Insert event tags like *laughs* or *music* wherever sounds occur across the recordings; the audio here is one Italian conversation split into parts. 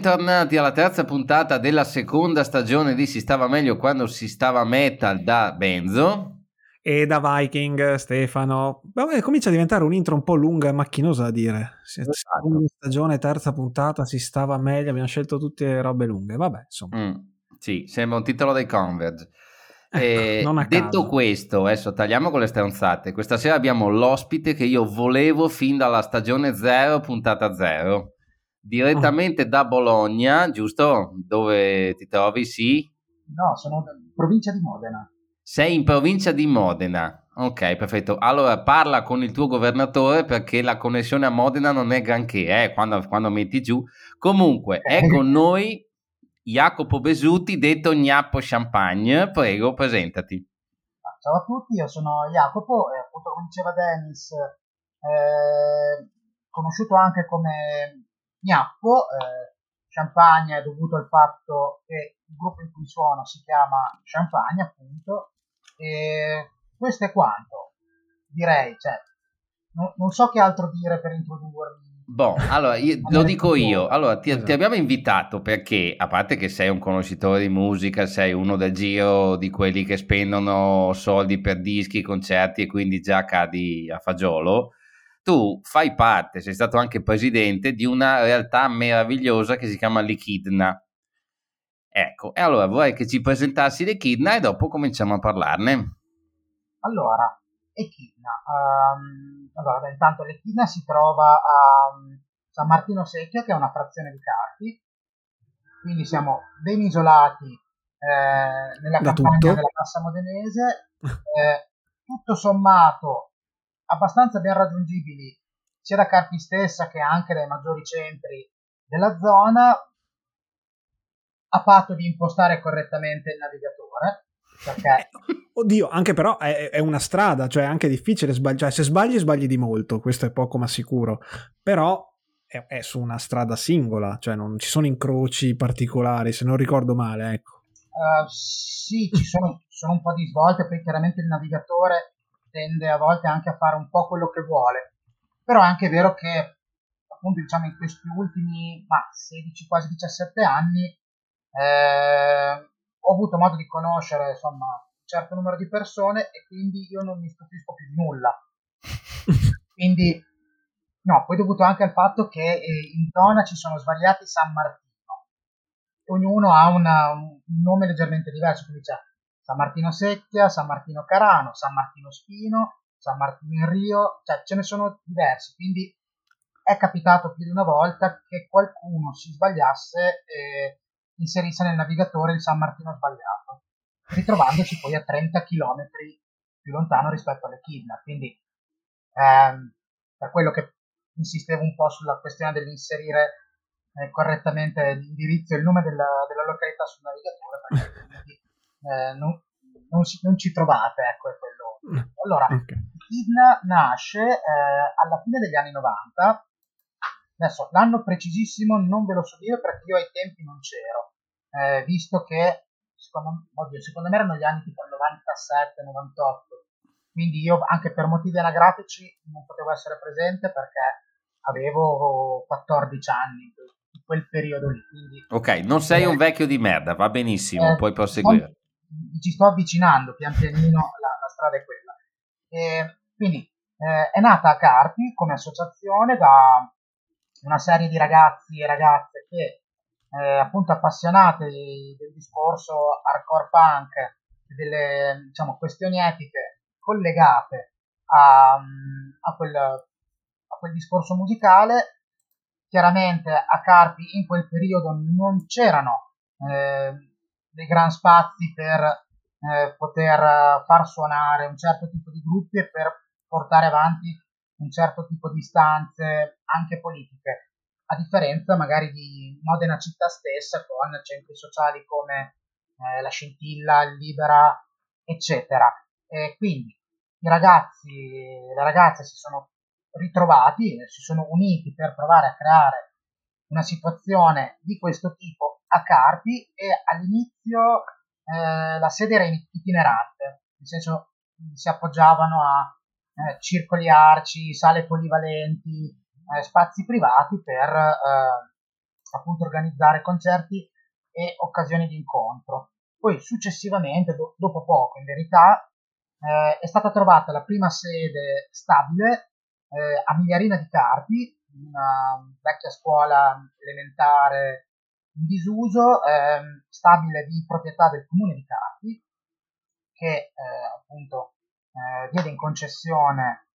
Bentornati alla terza puntata della seconda stagione di Si stava meglio quando si stava metal da Benzo. E da Viking, Stefano. Vabbè, comincia a diventare un'intro un po' lunga e macchinosa da dire. Esatto. Seconda stagione, terza puntata, si stava meglio, abbiamo scelto tutte robe lunghe. Vabbè, insomma. Mm, sì, sembra un titolo dei Converge. Eh, detto questo, adesso tagliamo con le stronzate. Questa sera abbiamo l'ospite che io volevo fin dalla stagione 0, puntata 0. Direttamente da Bologna, giusto? Dove ti trovi? Sì. No, sono in provincia di Modena. Sei in provincia di Modena. Ok, perfetto. Allora parla con il tuo governatore perché la connessione a Modena non è granché, eh, quando, quando metti giù. Comunque, è con noi Jacopo Besuti, detto Gnappo Champagne. Prego, presentati. Ah, Ciao a tutti, io sono Jacopo, e appunto come diceva Dennis, eh, conosciuto anche come Gnappo, eh, Champagne è dovuto al fatto che il gruppo in cui suono si chiama Champagne, appunto, e questo è quanto, direi, cioè, non, non so che altro dire per introdurmi. Boh, allora io- *laughs* lo dico io. Allora, ti, ti Esatto. abbiamo invitato perché, a parte che sei un conoscitore di musica, sei uno del giro di quelli che spendono soldi per dischi, concerti e quindi già cadi a fagiolo. Tu fai parte, sei stato anche presidente di una realtà meravigliosa che si chiama Lichidna. Ecco, e allora vorrei che ci presentassi Lichidna e dopo cominciamo a parlarne. Allora, Echidna. ehm, allora, beh, intanto l'Echidna si trova a um, San Martino Secchio, che è una frazione di Carpi, quindi siamo ben isolati eh, nella Da campagna tutto. della Cassa Modenese, eh, tutto sommato abbastanza ben raggiungibili sia da Carpi stessa che anche dai maggiori centri della zona, a patto di impostare correttamente il navigatore, perché Oddio, anche però è, è una strada, cioè è anche difficile sbagliare. Cioè, se sbagli, sbagli di molto, questo è poco ma sicuro. Però è, è su una strada singola, cioè non ci sono incroci particolari, se non ricordo male, ecco. Uh, sì, ci sono, sono un po' di svolte, poi chiaramente il navigatore tende a volte anche a fare un po' quello che vuole, però è anche vero che appunto diciamo in questi ultimi ma 16, quasi 17 anni eh, ho avuto modo di conoscere insomma un certo numero di persone e quindi io non mi stupisco più di nulla. *laughs* Quindi no, poi dovuto anche al fatto che eh, in zona ci sono svariati San Martino ognuno ha una- un nome leggermente diverso, quindi c'è San Martino Secchia, San Martino Carano, San Martino Spino, San Martino in Rio, cioè ce ne sono diversi, quindi è capitato più di una volta che qualcuno si sbagliasse e inserisse nel navigatore il San Martino sbagliato, ritrovandoci poi a 30 km più lontano rispetto alle Kidna, quindi ehm, per quello che insistevo un po' sulla questione dell'inserire eh, correttamente l'indirizzo e il nome della, della località sul navigatore perché eh, non, non si- non ci trovate ecco è quello. Allora Ok. Kidna nasce eh, alla fine degli anni 90 adesso l'anno precisissimo non ve lo so dire perché io ai tempi non c'ero. Eh, visto che secondo, oddio, secondo me erano gli anni tipo 97-98 quindi io anche per motivi anagrafici non potevo essere presente perché avevo 14 anni in quel- periodo lì quindi Ok, non sei un vecchio di merda, va benissimo, eh, puoi proseguire. Ci sto avvicinando pian pianino, la, la strada è quella. E quindi eh, è nata a Carpi come associazione da una serie di ragazzi e ragazze che eh, appunto appassionate di- del discorso hardcore punk delle diciamo, questioni etiche collegate a, a quel, a quel discorso musicale. Chiaramente a Carpi in quel periodo non c'erano eh, dei gran spazi per eh, poter eh, far suonare un certo tipo di gruppi e per portare avanti un certo tipo di istanze anche politiche, a differenza magari di Modena città stessa con centri sociali come eh, la Scintilla, il Libera, eccetera. E quindi i ragazzi e le ragazze si sono ritrovati, si sono uniti per provare a creare una situazione di questo tipo a Carpi e all'inizio eh, la sede era in- itinerante, nel senso si appoggiavano a eh, circoli arci, sale polivalenti, eh, spazi privati per eh, appunto organizzare concerti e occasioni di incontro. Poi successivamente, do- dopo poco in verità, eh, è stata trovata la prima sede stabile eh, a Migliarina di Carpi, una vecchia scuola elementare disuso, ehm, stabile di proprietà del comune di Carpi, che eh, appunto eh, diede in concessione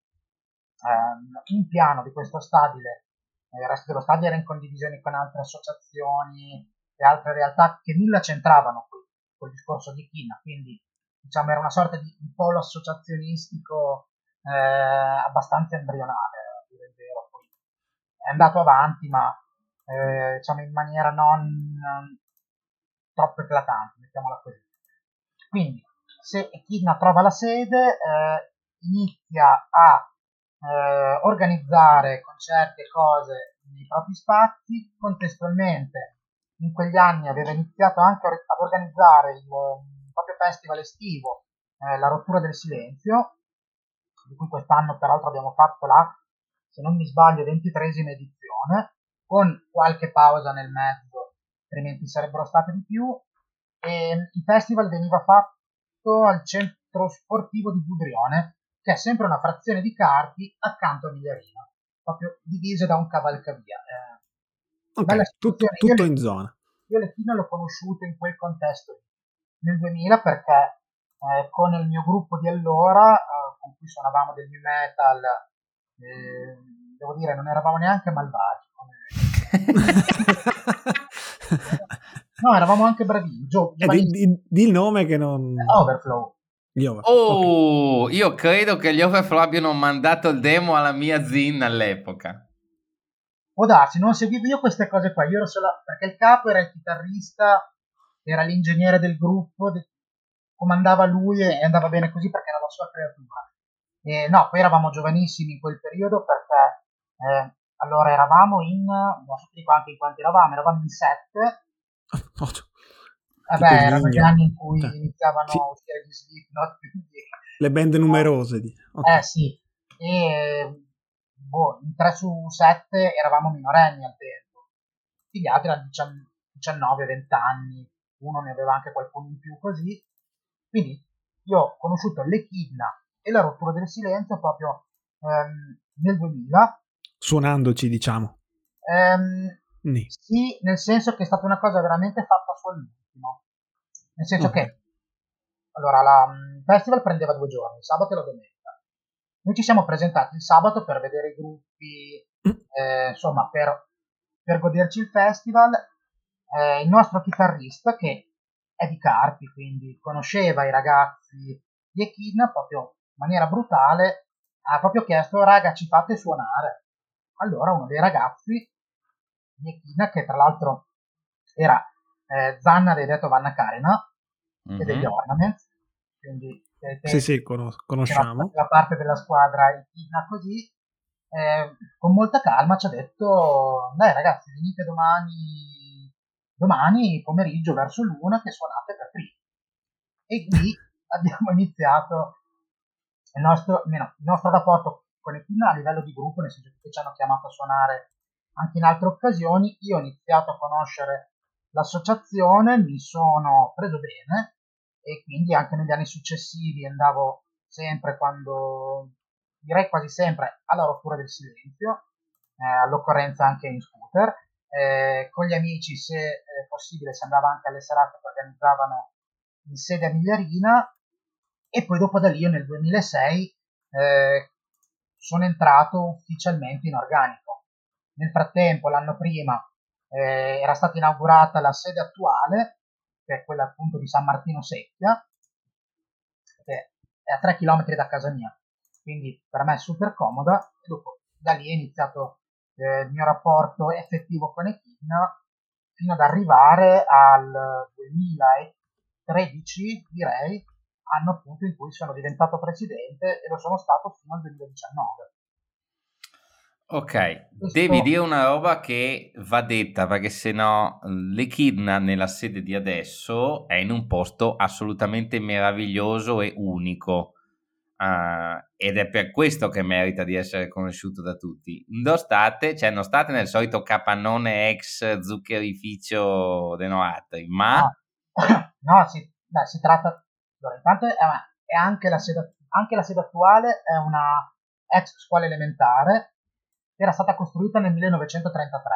ehm, un piano di questo stabile, il resto dello stabile era in condivisione con altre associazioni e altre realtà che nulla c'entravano con, col discorso di China, quindi diciamo era una sorta di, di polo associazionistico eh, abbastanza embrionale, a dire il vero. Poi è andato avanti, ma eh, diciamo in maniera non, non troppo eclatante, mettiamola così. Quindi, se Echidna trova la sede, eh, inizia a eh, organizzare concerti e cose nei propri spazi, contestualmente in quegli anni aveva iniziato anche ad organizzare il, il proprio festival estivo, eh, La rottura del silenzio, di cui quest'anno peraltro abbiamo fatto la, se non mi sbaglio, ventitresima edizione, con qualche pausa nel mezzo, altrimenti sarebbero state di più. E il festival veniva fatto al centro sportivo di Budrione, che è sempre una frazione di Carpi accanto a Migliarino, proprio divise da un cavalcavia. Eh, okay, tutto, tutto in zona. Io Lecchino l'ho conosciuto in quel contesto nel 2000 perché eh, con il mio gruppo di allora, eh, con cui suonavamo del new metal, eh, devo dire non eravamo neanche malvagi. *laughs* no, eravamo anche bravini. Gio, eh, di, di, di, il nome che non... Overflow. Oh, okay. io credo che gli Overflow abbiano mandato il demo alla mia zin all'epoca. Può darsi, non seguivo io queste cose qua, io ero solo... perché il capo era il chitarrista, era l'ingegnere del gruppo, comandava lui e andava bene così perché era la sua creatura. E no, poi eravamo giovanissimi in quel periodo perché eh, allora eravamo in, adesso ti dico anche in quanti eravamo, eravamo in sette. *laughs* Vabbè, erano gli anni in cui eh. iniziavano sì. a uscire gli Slipknot, *laughs* quindi... Le band numerose. Okay. Eh sì, e boh, in 3 su 7 eravamo minorenni al tempo. Gli altri erano 19, 20 anni, uno ne aveva anche qualcuno in più così. Quindi io ho conosciuto l'Echidna e la rottura del silenzio proprio ehm, nel 2000. Suonandoci, diciamo. Ehm, sì, nel senso che è stata una cosa veramente fatta sull'ultimo. Nel senso okay. che allora la, il festival prendeva due giorni, il sabato e la domenica. Noi ci siamo presentati il sabato per vedere i gruppi, mm. eh, insomma, per, per, goderci il festival. Eh, il nostro chitarrista, che è di Carpi, quindi conosceva i ragazzi di Echidna proprio in maniera brutale, ha proprio chiesto, raga, ci fate suonare. Allora uno dei ragazzi di Echidna, che tra l'altro era eh, Zanna dei Detto Vanna Karina, mm-hmm. e degli Ornaments, quindi sì, sì, conosciamo. La parte della squadra Echidna così, eh, con molta calma ci ha detto, dai ragazzi, venite domani domani pomeriggio verso l'una che suonate per primi. E lì abbiamo *laughs* iniziato il nostro, meno, il nostro rapporto con Etina a livello di gruppo, nel senso che ci hanno chiamato a suonare anche in altre occasioni. Io ho iniziato a conoscere l'associazione, mi sono preso bene e quindi anche negli anni successivi andavo sempre quando, direi quasi sempre, alla rottura del silenzio, eh, all'occorrenza anche in scooter eh, con gli amici, se eh, possibile, si andava anche alle serate che organizzavano in sede a Migliarina e poi dopo da lì nel 2006 eh, sono entrato ufficialmente in organico. Nel frattempo, l'anno prima, eh, era stata inaugurata la sede attuale, che è quella appunto di San Martino Secchia, che è a 3 km da casa mia, quindi per me è super comoda e dopo da lì è iniziato eh, il mio rapporto effettivo con Echidna fino ad arrivare al 2013, direi, anno appunto in cui sono diventato presidente e lo sono stato fino al 2019. Ok, Questo... devi dire una roba che va detta perché se no l'Echidna nella sede di adesso è in un posto assolutamente meraviglioso e unico Uh, ed è per questo che merita di essere conosciuto da tutti. Non state, cioè non state nel solito capannone ex zuccherificio de Noatri, ma... No, *coughs* no si, beh, si, tratta... Allora, intanto è, è anche, la sede, anche la sede attuale è una ex scuola elementare che era stata costruita nel 1933.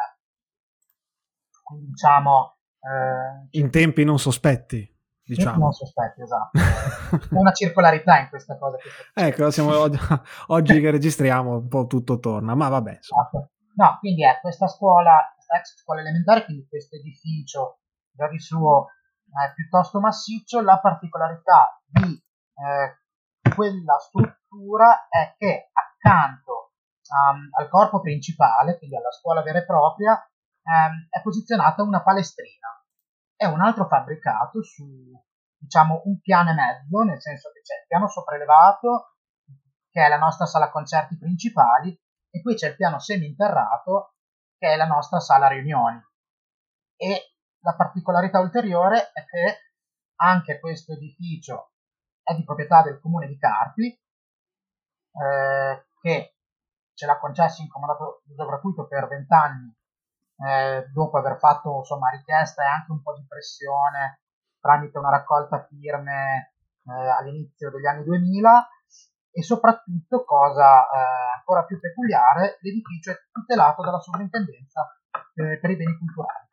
Quindi diciamo... Eh, in tempi non sospetti diciamo. Non sospetti, esatto. Una circolarità in questa cosa. ecco, siamo oggi, *laughs* oggi, che registriamo un po' tutto torna, ma vabbè. Esatto. No, quindi è questa scuola, questa ex scuola elementare, quindi questo edificio già di suo è piuttosto massiccio, la particolarità di eh, quella struttura è che accanto um, al corpo principale, quindi alla scuola vera e propria, um, è posizionata una palestrina è un altro fabbricato su diciamo un piano e mezzo, nel senso che c'è il piano sopraelevato, che è la nostra sala concerti principali, e poi c'è il piano seminterrato, che è la nostra sala riunioni. E la particolarità ulteriore è che anche questo edificio è di proprietà del comune di Carpi, eh, che ce l'ha concesso in comodato d'uso gratuito per 20 anni eh, dopo aver fatto insomma, richiesta e anche un po' di pressione tramite una raccolta firme eh, all'inizio degli anni 2000 e soprattutto, cosa eh, ancora più peculiare, l'edificio è tutelato dalla sovrintendenza eh, per i beni culturali.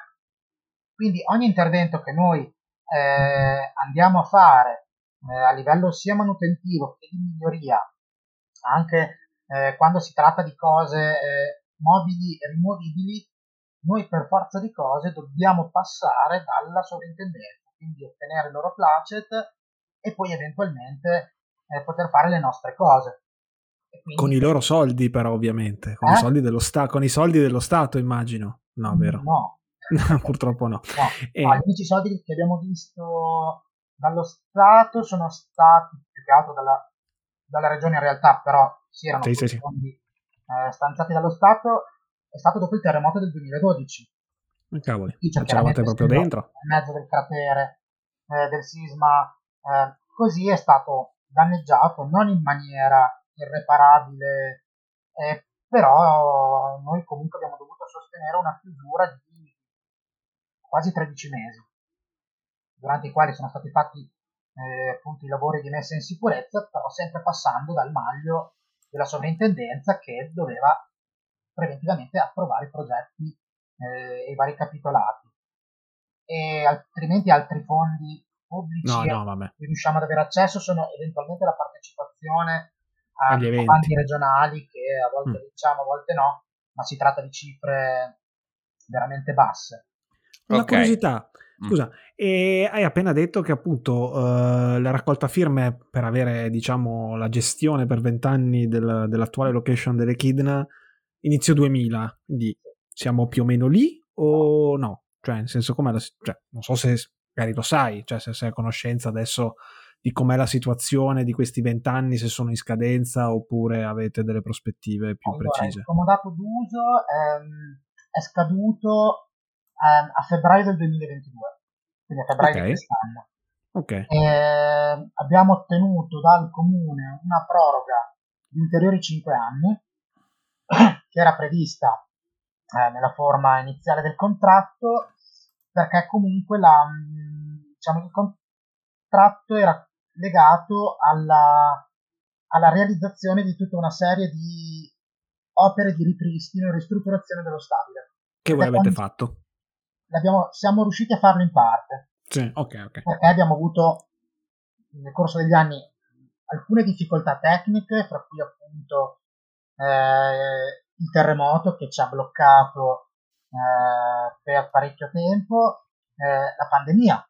Quindi ogni intervento che noi eh, andiamo a fare eh, a livello sia manutentivo che di miglioria, anche quando si tratta di cose mobili e rimovibili, noi per forza di cose dobbiamo passare dalla sovrintendenza, quindi ottenere il loro placet e poi eventualmente eh, poter fare le nostre cose. Quindi... Con i loro soldi però ovviamente, con, eh? i soldi dello sta- con i soldi dello Stato immagino. No, vero? No. *laughs* Purtroppo no. no. E... Gli unici soldi che abbiamo visto dallo Stato sono stati più che altro dalla, dalla regione in realtà, però si erano sì, sì, fondi eh, stanziati dallo Stato è stato dopo il terremoto del 2012. Oh, cavoli, c'eravate proprio dentro. In mezzo del cratere eh, del sisma, eh, così è stato danneggiato, non in maniera irreparabile, eh, però noi comunque abbiamo dovuto sostenere una chiusura di quasi 13 mesi, durante i quali sono stati fatti eh, appunto i lavori di messa in sicurezza, però sempre passando dal maglio della sovrintendenza che doveva preventivamente approvare i progetti eh, e i vari capitolati. E altrimenti altri fondi pubblici no, no, che riusciamo ad avere accesso sono eventualmente la partecipazione a, a bandi regionali che a volte mm. diciamo, a volte no, ma si tratta di cifre veramente basse. Una okay. curiosità, mm. scusa, e hai appena detto che appunto uh, la raccolta firme per avere diciamo la gestione per vent'anni del, dell'attuale location delle Kidna inizio 2000, quindi siamo più o meno lì o no? Cioè, nel senso, com'è la, cioè, non so se magari lo sai, cioè se sei a conoscenza adesso di com'è la situazione di questi vent'anni, se sono in scadenza oppure avete delle prospettive più allora, precise. Il comodato d'uso ehm, è scaduto ehm, a febbraio del 2022, quindi a febbraio okay. di quest'anno. Okay. Eh, abbiamo ottenuto dal comune una proroga di ulteriori 5 anni *clears throat* che era prevista eh, nella forma iniziale del contratto, perché comunque la, diciamo, il contratto era legato alla, alla realizzazione di tutta una serie di opere di ripristino e ristrutturazione dello stabile. Che voi avete fatto? Siamo riusciti a farlo in parte. Sì, ok, ok. Perché abbiamo avuto nel corso degli anni alcune difficoltà tecniche, fra cui appunto eh, il terremoto che ci ha bloccato eh, per parecchio tempo, eh, la pandemia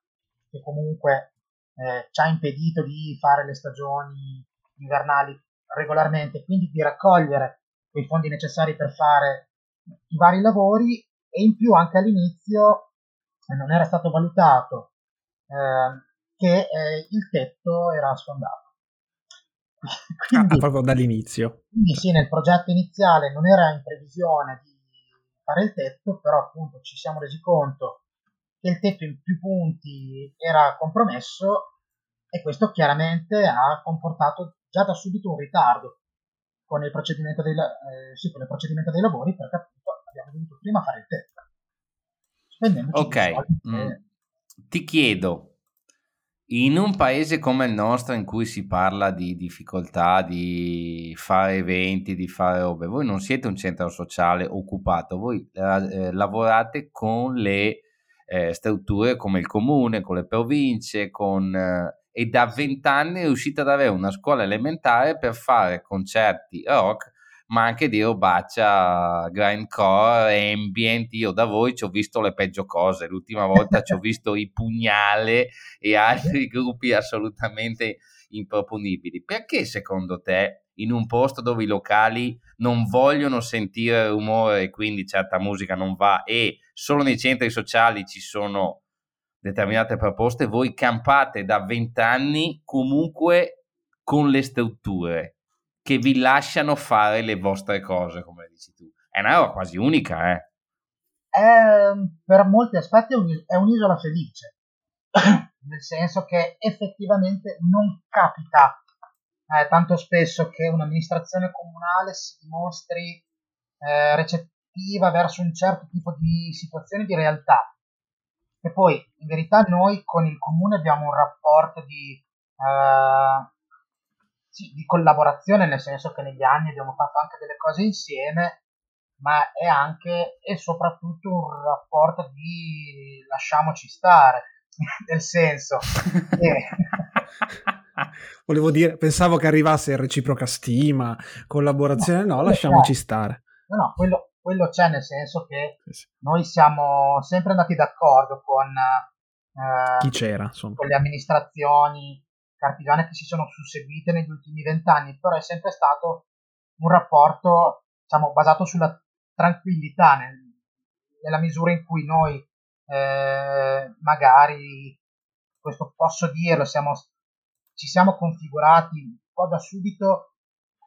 che comunque eh, ci ha impedito di fare le stagioni invernali regolarmente, quindi di raccogliere quei fondi necessari per fare i vari lavori e in più anche all'inizio non era stato valutato eh, che eh, il tetto era sfondato. *laughs* quindi, ah, proprio dall'inizio. Quindi sì, nel progetto iniziale non era in previsione di fare il tetto, però appunto ci siamo resi conto che il tetto in più punti era compromesso e questo chiaramente ha comportato già da subito un ritardo con il procedimento dei, eh, sì, con il procedimento dei lavori perché abbiamo dovuto prima fare il test. Ok, mm. ti chiedo, in un paese come il nostro in cui si parla di difficoltà di fare eventi, di fare robe, voi non siete un centro sociale occupato, voi eh, lavorate con le eh, strutture come il comune, con le province, con, eh, e da vent'anni riuscite ad avere una scuola elementare per fare concerti rock ma anche di robaccia, grindcore, ambient. Io da voi ci ho visto le peggio cose. L'ultima volta ci ho *laughs* visto i pugnale e altri gruppi assolutamente improponibili. Perché secondo te in un posto dove i locali non vogliono sentire rumore e quindi certa musica non va e solo nei centri sociali ci sono determinate proposte, voi campate da vent'anni comunque con le strutture che vi lasciano fare le vostre cose, come dici tu. È una roba quasi unica, eh. È, per molti aspetti è un'isola felice, *clears throat* nel senso che effettivamente non capita eh, tanto spesso che un'amministrazione comunale si dimostri eh, recettiva verso un certo tipo di situazioni di realtà. E poi, in verità, noi con il comune abbiamo un rapporto di eh, sì, di collaborazione, nel senso che negli anni abbiamo fatto anche delle cose insieme, ma è anche e soprattutto un rapporto di lasciamoci stare, *laughs* nel senso che... *laughs* Volevo dire, pensavo che arrivasse reciproca stima, collaborazione, no, no lasciamoci c'è. stare. No, no, quello, quello, c'è nel senso che sì. noi siamo sempre andati d'accordo con, eh, Chi c'era, insomma. con le amministrazioni partigiane che si sono susseguite negli ultimi vent'anni, però è sempre stato un rapporto diciamo, basato sulla tranquillità, nel, nella misura in cui noi eh, magari, questo posso dirlo, siamo, ci siamo configurati un po' da subito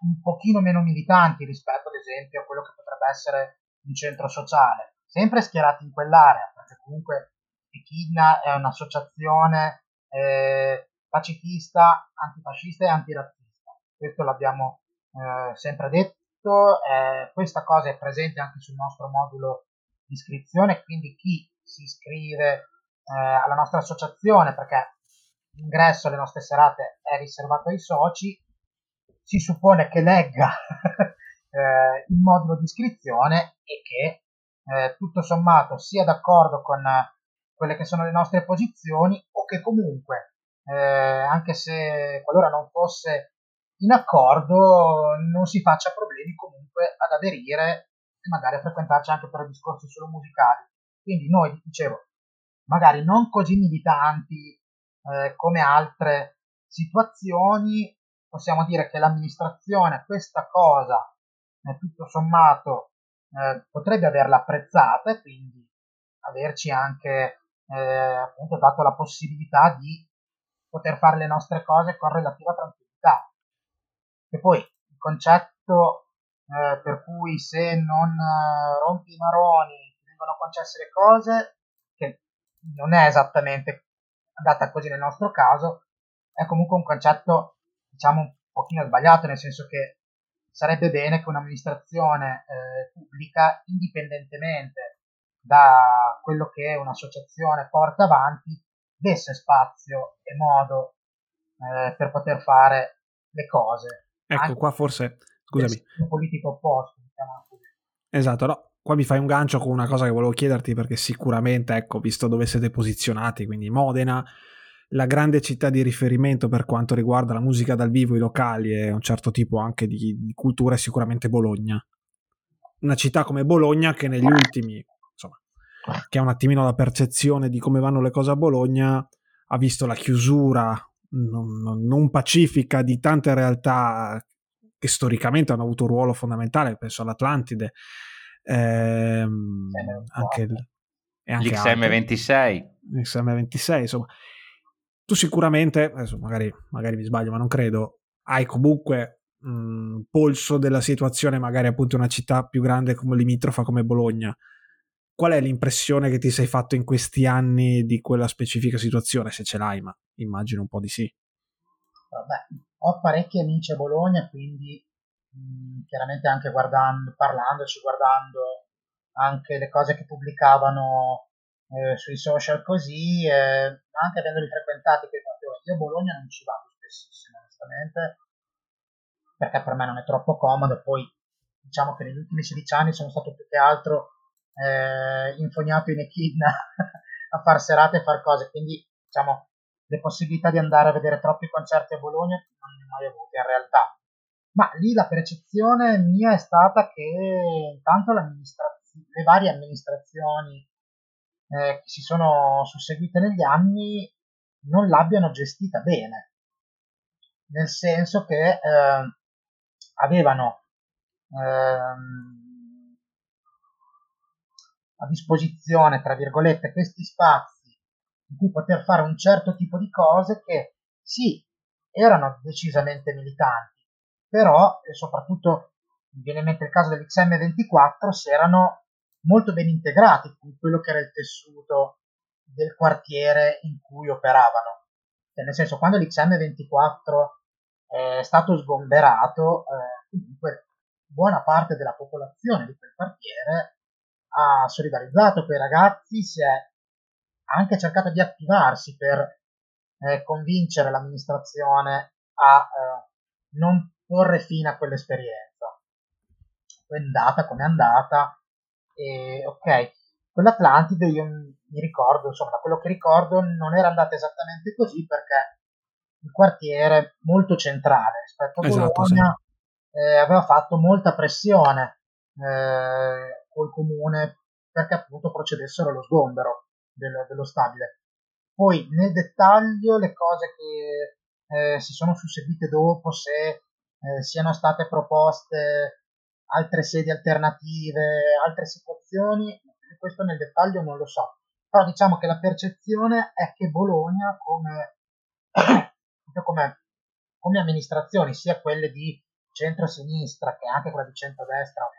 un pochino meno militanti rispetto ad esempio a quello che potrebbe essere un centro sociale, sempre schierati in quell'area, perché comunque Echidna è un'associazione eh, pacifista, antifascista e antirazzista. Questo l'abbiamo eh, sempre detto, eh, questa cosa è presente anche sul nostro modulo di iscrizione, quindi chi si iscrive eh, alla nostra associazione, perché l'ingresso alle nostre serate è riservato ai soci, si suppone che legga *laughs* eh, il modulo di iscrizione e che eh, tutto sommato sia d'accordo con quelle che sono le nostre posizioni o che comunque eh, anche se qualora non fosse in accordo non si faccia problemi comunque ad aderire e magari a frequentarci anche per discorsi solo musicali. Quindi noi, dicevo, magari non così militanti eh, come altre situazioni, possiamo dire che l'amministrazione questa cosa, eh, tutto sommato, eh, potrebbe averla apprezzata e quindi averci anche eh, appunto dato la possibilità di poter fare le nostre cose con relativa tranquillità. E poi il concetto eh, per cui se non eh, rompi i maroni ti vengono concesse le cose, che non è esattamente andata così nel nostro caso, è comunque un concetto diciamo un pochino sbagliato, nel senso che sarebbe bene che un'amministrazione eh, pubblica, indipendentemente da quello che un'associazione porta avanti, desse spazio e modo eh, per poter fare le cose. Ecco, Anche qua forse, scusami. Un politico opposto, diciamo così. Esatto, no, qua mi fai un gancio con una cosa che volevo chiederti perché sicuramente, ecco, visto dove siete posizionati, quindi Modena, la grande città di riferimento per quanto riguarda la musica dal vivo, i locali e un certo tipo anche di, di cultura è sicuramente Bologna. Una città come Bologna che negli ultimi che ha un attimino la percezione di come vanno le cose a Bologna, ha visto la chiusura non, non pacifica di tante realtà che storicamente hanno avuto un ruolo fondamentale, penso all'Atlantide, ehm, anche il, e anche l'XM26. L'XM26, insomma. Tu sicuramente, magari, magari mi sbaglio, ma non credo, hai comunque un polso della situazione, magari appunto una città più grande come limitrofa come Bologna qual è l'impressione che ti sei fatto in questi anni di quella specifica situazione, se ce l'hai, ma immagino un po' di sì. Vabbè, ho parecchi amici a Bologna, quindi mh, chiaramente anche guardando, parlandoci, guardando anche le cose che pubblicavano eh, sui social così, eh, anche avendoli frequentati, io a Bologna non ci vado spessissimo onestamente, perché per me non è troppo comodo, poi diciamo che negli ultimi 16 anni sono stato più che altro eh, infognato in echidna *laughs* a far serate e far cose, quindi diciamo le possibilità di andare a vedere troppi concerti a Bologna non ne ho mai avute in realtà. Ma lì la percezione mia è stata che intanto le varie amministrazioni eh, che si sono susseguite negli anni non l'abbiano gestita bene, nel senso che eh, avevano ehm, a disposizione, tra virgolette, questi spazi in cui poter fare un certo tipo di cose che sì, erano decisamente militanti, però, e soprattutto mi viene in mente il caso dell'XM24, si erano molto ben integrati con quello che era il tessuto del quartiere in cui operavano. Cioè, nel senso, quando l'XM24 è stato sgomberato, eh, comunque buona parte della popolazione di quel quartiere ha solidarizzato con i ragazzi, si è anche cercato di attivarsi per eh, convincere l'amministrazione a eh, non porre fine a quell'esperienza. È andata come è andata, e ok, quell'Atlantide io mi ricordo, insomma, da quello che ricordo non era andata esattamente così perché il quartiere molto centrale rispetto a esatto, Bologna sì. eh, aveva fatto molta pressione eh, col comune perché appunto procedessero allo sgombero del, dello stabile. Poi nel dettaglio le cose che eh, si sono susseguite dopo, se eh, siano state proposte altre sedi alternative, altre situazioni, questo nel dettaglio non lo so. Però diciamo che la percezione è che Bologna come, *coughs* come, come amministrazioni, sia quelle di centro-sinistra che anche quella di centro-destra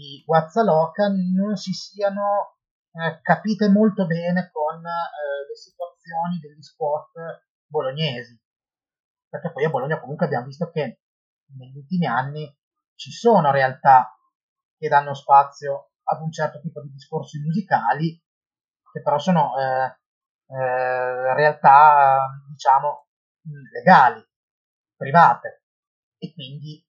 di Guazzaloca non si siano eh, capite molto bene con eh, le situazioni degli squat bolognesi. Perché poi a Bologna comunque abbiamo visto che negli ultimi anni ci sono realtà che danno spazio ad un certo tipo di discorsi musicali, che però sono eh, eh, realtà, diciamo, legali, private, e quindi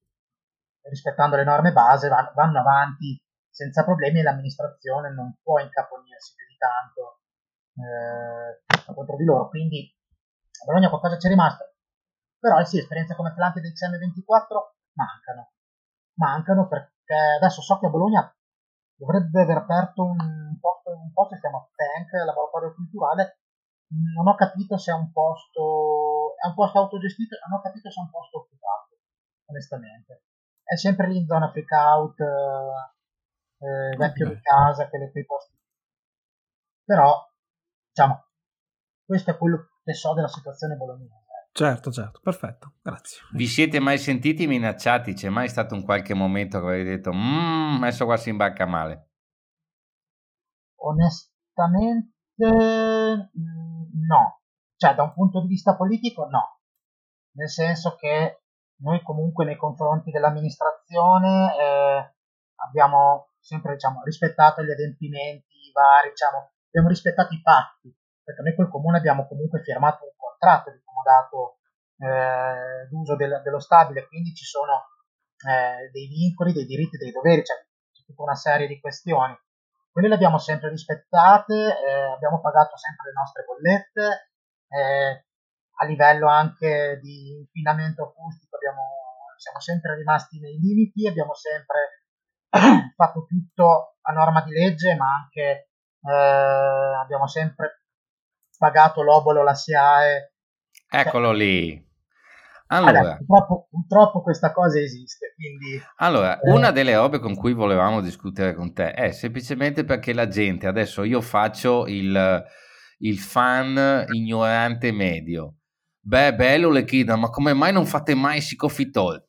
rispettando le norme base van, vanno avanti senza problemi e l'amministrazione non può incaponirsi più di tanto eh, contro di loro. Quindi a Bologna qualcosa c'è rimasto, però sì, esperienze come Atlante del XM24 mancano mancano perché adesso so che a Bologna dovrebbe aver aperto un posto, un posto che si chiama Tank, laboratorio culturale, non ho capito se è un posto, è un posto autogestito, non ho capito se è un posto occupato, onestamente. È sempre lì in zona freak out, eh, vecchio okay. di casa, quelle, quei posti. Però, diciamo, questo è quello che so della situazione bolognese. Certo, certo, perfetto, grazie. Vi siete mai sentiti minacciati? C'è mai stato un qualche momento che avete detto, mmm, messo qua si imbacca male? Onestamente, mm, no. Cioè, da un punto di vista politico, no. Nel senso che noi comunque nei confronti dell'amministrazione eh, abbiamo sempre diciamo, rispettato gli adempimenti vari, diciamo, abbiamo rispettato i patti, perché noi col comune abbiamo comunque firmato un contratto di comodato eh, d'uso del, dello stabile, quindi ci sono eh, dei vincoli, dei diritti, dei doveri, cioè c'è tutta una serie di questioni. Quelle le abbiamo sempre rispettate, eh, abbiamo pagato sempre le nostre bollette, eh, a livello anche di inquinamento acustico abbiamo, siamo sempre rimasti nei limiti, abbiamo sempre *clears throat* fatto tutto a norma di legge, ma anche eh, abbiamo sempre pagato l'obolo, la SIAE. Eccolo lì. Allora, allora purtroppo, purtroppo, questa cosa esiste. Quindi, allora, eh, una delle robe con cui volevamo discutere con te è semplicemente perché la gente, adesso io faccio il, il fan ignorante medio. Beh, bello le chiedo, ma come mai non fate mai Sicofitol?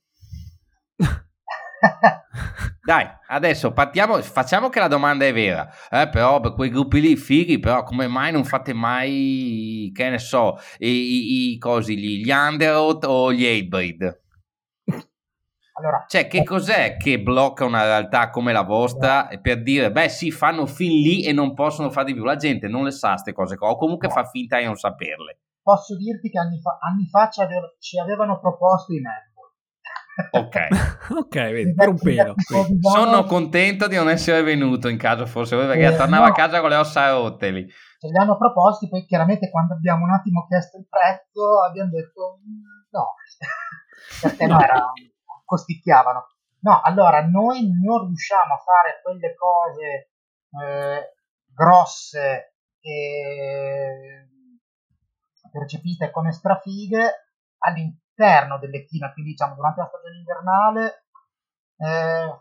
*laughs* dai, adesso partiamo, facciamo che la domanda è vera, eh, però per quei gruppi lì fighi, però come mai non fate mai, che ne so, i, i, i cosi lì, gli Underoath o gli Hatebreed? Allora, cioè, che cos'è che blocca una realtà come la vostra per dire, beh, sì, fanno fin lì e non possono fare di più? La gente non le sa queste cose qua, o comunque fa finta di non saperle. Posso dirti che anni fa, anni fa ci, aveva, ci avevano proposto i Madball. Ok, *laughs* ok, vedi, per un pelo. Sono contento di non essere venuto in caso forse perché eh, tornavo no. a casa con le ossa rotte lì. Ce li hanno proposti, poi chiaramente quando abbiamo un attimo chiesto il prezzo abbiamo detto mm, no, *laughs* perché no, era costicchiavano. No, allora noi non riusciamo a fare quelle cose eh, grosse e percepite come strafighe all'interno delle chine, quindi diciamo durante la stagione invernale, eh,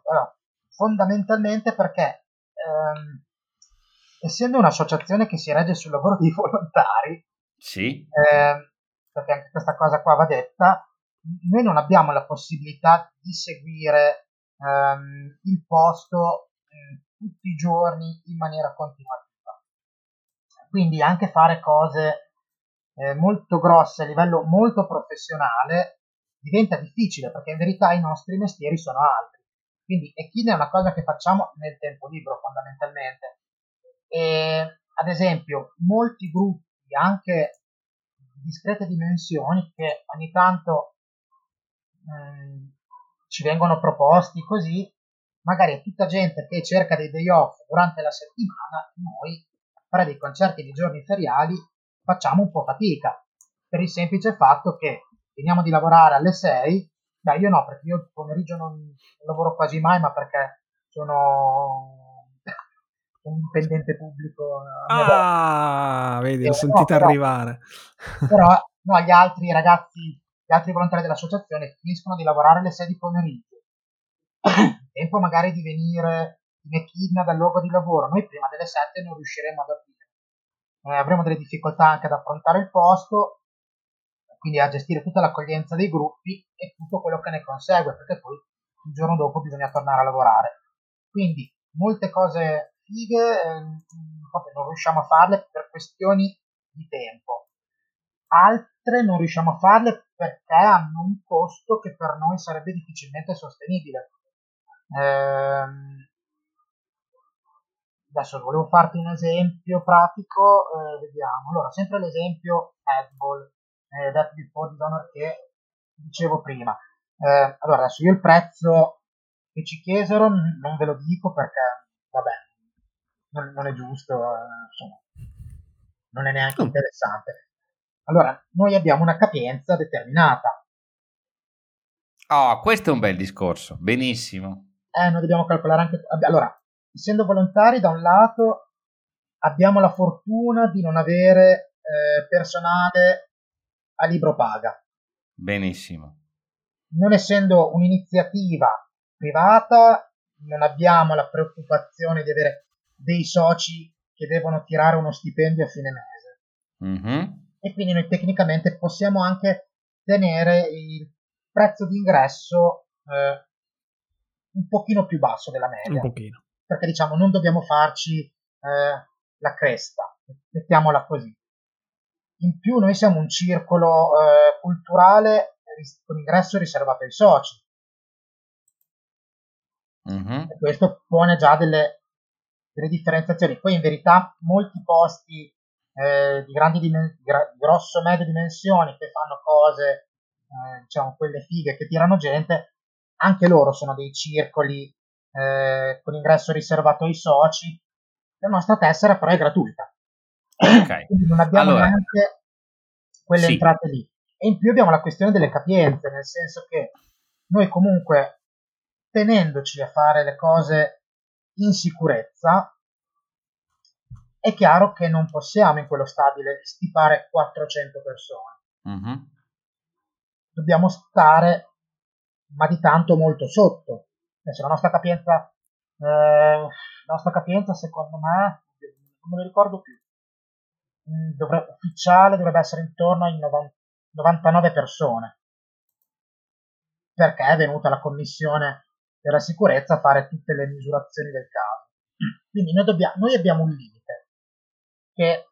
fondamentalmente perché ehm, essendo un'associazione che si regge sul lavoro dei *laughs* volontari, sì. eh, perché anche questa cosa qua va detta, noi non abbiamo la possibilità di seguire um, il posto um, tutti i giorni in maniera continuativa. Quindi anche fare cose eh, molto grosse a livello molto professionale diventa difficile perché in verità i nostri mestieri sono altri. Quindi Echine è una cosa che facciamo nel tempo libero fondamentalmente. E, ad esempio, molti gruppi, anche di discrete dimensioni, che ogni tanto Ehm, ci vengono proposti così, magari è tutta gente che cerca dei day off durante la settimana, noi fare dei concerti di giorni feriali facciamo un po' fatica, per il semplice fatto che finiamo di lavorare alle 6, beh io no, perché io il pomeriggio non, lavoro quasi mai, ma perché sono un dipendente pubblico. Ah, vedi, l'ho sentita no, arrivare. Però no, gli altri ragazzi gli altri volontari dell'associazione finiscono di lavorare alle 6 di pomeriggio, tempo magari di venire in echidna dal luogo di lavoro, noi prima delle 7 non riusciremo ad aprire. Eh, avremo delle difficoltà anche ad affrontare il posto, quindi a gestire tutta l'accoglienza dei gruppi e tutto quello che ne consegue, perché poi il giorno dopo bisogna tornare a lavorare. Quindi molte cose fighe eh, non riusciamo a farle per questioni di tempo. Altre non riusciamo a farle perché hanno un costo che per noi sarebbe difficilmente sostenibile. Ehm, adesso volevo farti un esempio pratico, eh, vediamo. Allora, sempre l'esempio Headball, eh, Death Before Dishonor che dicevo prima. Eh, allora, adesso io il prezzo che ci chiesero non ve lo dico perché, vabbè, non, non è giusto, eh, insomma, non è neanche interessante. Allora, noi abbiamo una capienza determinata. Oh, questo è un bel discorso, benissimo. Eh, noi dobbiamo calcolare anche... Allora, essendo volontari, da un lato abbiamo la fortuna di non avere eh, personale a libro paga. Benissimo. Non essendo un'iniziativa privata, non abbiamo la preoccupazione di avere dei soci che devono tirare uno stipendio a fine mese. Mm-hmm e quindi noi tecnicamente possiamo anche tenere il prezzo d'ingresso eh, un pochino più basso della media. Un pochino. Perché diciamo non dobbiamo farci eh, la cresta, mettiamola così. In più noi siamo un circolo eh, culturale con ingresso riservato ai soci. Mm-hmm. E questo pone già delle, delle differenziazioni. Poi in verità molti posti eh, di grandi dimen- gra- grosso medie dimensioni che fanno cose, eh, diciamo quelle fighe che tirano gente, anche loro sono dei circoli eh, con ingresso riservato ai soci. La nostra tessera però è gratuita. Okay. *coughs* Quindi non abbiamo allora, neanche quelle sì. entrate lì. E in più abbiamo la questione delle capienze, nel senso che noi comunque tenendoci a fare le cose in sicurezza, è chiaro che non possiamo in quello stabile stipare 400 persone. Mm-hmm. Dobbiamo stare, ma di tanto molto sotto. Adesso la nostra capienza, eh, la nostra capienza secondo me, non me lo ricordo più, mm, dovrebbe, ufficiale dovrebbe essere intorno ai 90, 99 persone. Perché è venuta la commissione per la sicurezza fare tutte le misurazioni del caso. Quindi noi, dobbiamo, noi abbiamo un limite che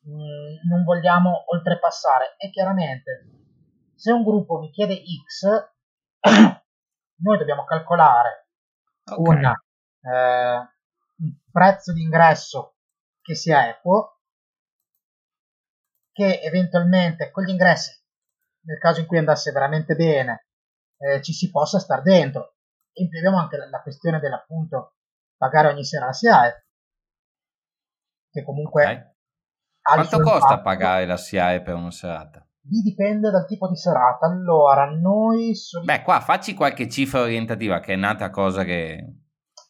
mh, mm, non vogliamo oltrepassare e chiaramente se un gruppo mi chiede X, *clears throat* noi dobbiamo calcolare okay. una, eh, un prezzo di ingresso che sia equo, che eventualmente con gli ingressi, nel caso in cui andasse veramente bene, eh, ci si possa star dentro. Abbiamo anche la, la questione dell'appunto pagare ogni sera la SIAE, che comunque... Okay. Quanto costa impatto. pagare la SIAE per una serata? Lì dipende dal tipo di serata. Allora, noi... Soli... Beh, qua facci qualche cifra orientativa, che è nata cosa che...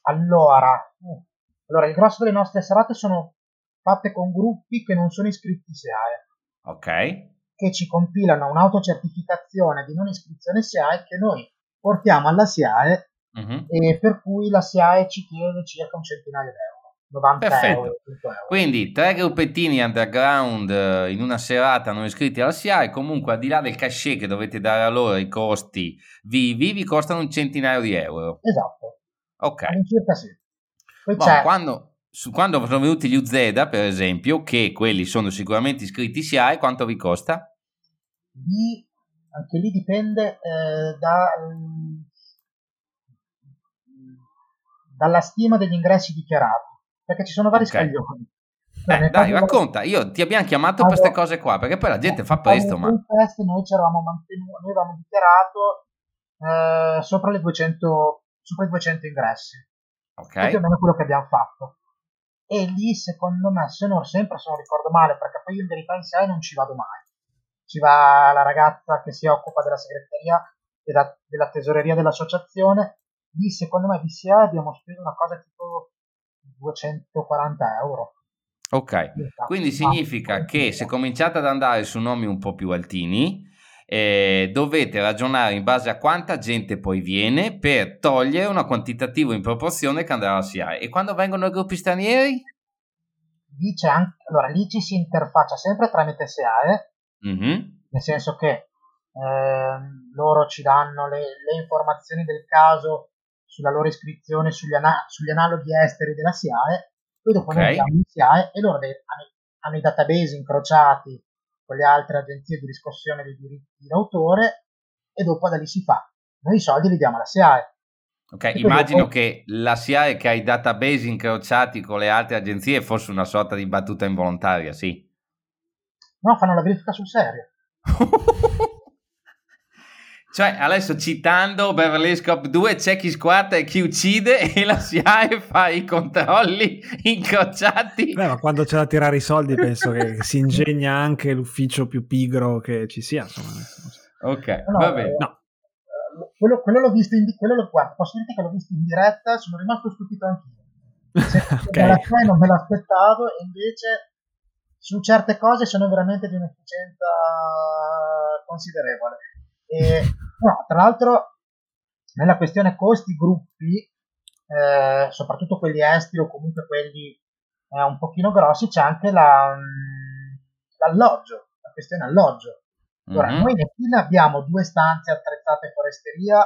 Allora, uh, allora, il grosso delle nostre serate sono fatte con gruppi che non sono iscritti SIAE. Ok. Che ci compilano un'autocertificazione di non iscrizione SIAE che noi portiamo alla SIAE uh-huh. e per cui la SIAE ci chiede circa un centinaio di euro. 90 Perfetto. Euro, euro. Quindi tre gruppettini underground eh, in una serata non iscritti alla SIAE, comunque al di là del cachet che dovete dare a loro i costi vivi, vi costano un centinaio di euro. Esatto. Ok. Circa sì. Poi bon, quando, su, quando sono venuti gli UZ, per esempio, che quelli sono sicuramente iscritti SIAE, quanto vi costa? Di, anche lì dipende eh, da, dalla stima degli ingressi dichiarati perché ci sono vari okay. scaglioni. Eh, dai, racconta, io ti abbiamo chiamato allora, per queste cose qua, perché poi la gente fa presto, ma... Test noi ci eravamo mantenuti, noi avevamo dichiarato eh, sopra, le 200, sopra i 200 ingressi. Ok. Più o meno quello che abbiamo fatto. E lì, secondo me, se non sempre, se non ricordo male, perché poi io in verità in sé non ci vado mai. Ci va la ragazza che si occupa della segreteria e della tesoreria dell'associazione. Lì, secondo me, di SIA abbiamo speso una cosa tipo 240 euro. Ok, quindi significa che se cominciate ad andare su nomi un po' più altini, eh, dovete ragionare in base a quanta gente poi viene per togliere una quantitativo in proporzione che andrà a SIAE. E quando vengono i gruppi stranieri? Lì, anche, allora, lì ci si interfaccia sempre tramite SIAE, mm-hmm. nel senso che eh, loro ci danno le, le informazioni del caso sulla loro iscrizione sugli, ana- sugli analoghi esteri della SIAE, poi dopo okay. noi andiamo in SIAE e loro de- hanno, i database incrociati con le altre agenzie di riscossione dei diritti d'autore e dopo da lì si fa. Noi i soldi li diamo alla SIAE. Ok, immagino dopo... che la SIAE che ha i database incrociati con le altre agenzie fosse una sorta di battuta involontaria, sì? No, fanno la verifica sul serio. *laughs* Cioè, adesso citando Beverly Hills Cop 2, c'è chi squatta e chi uccide *laughs* e la SIAE fa i controlli incrociati. Beh, ma quando c'è da tirare i soldi penso che *laughs* si ingegna anche l'ufficio più pigro che ci sia. Insomma. Ok, no, va bene. No. Quello, quello, l'ho visto in quello lo, guarda, posso dirti che l'ho visto in diretta, sono rimasto stupito anch'io. *laughs* okay. me non me l'aspettavo e invece su certe cose sono veramente di un'efficienza considerevole. E, no, tra l'altro, nella questione costi-gruppi, eh, soprattutto quelli esteri o comunque quelli eh, un pochino grossi, c'è anche la, mm, l'alloggio, la questione alloggio. Ora, mm-hmm. noi nel film abbiamo due stanze attrezzate foresteria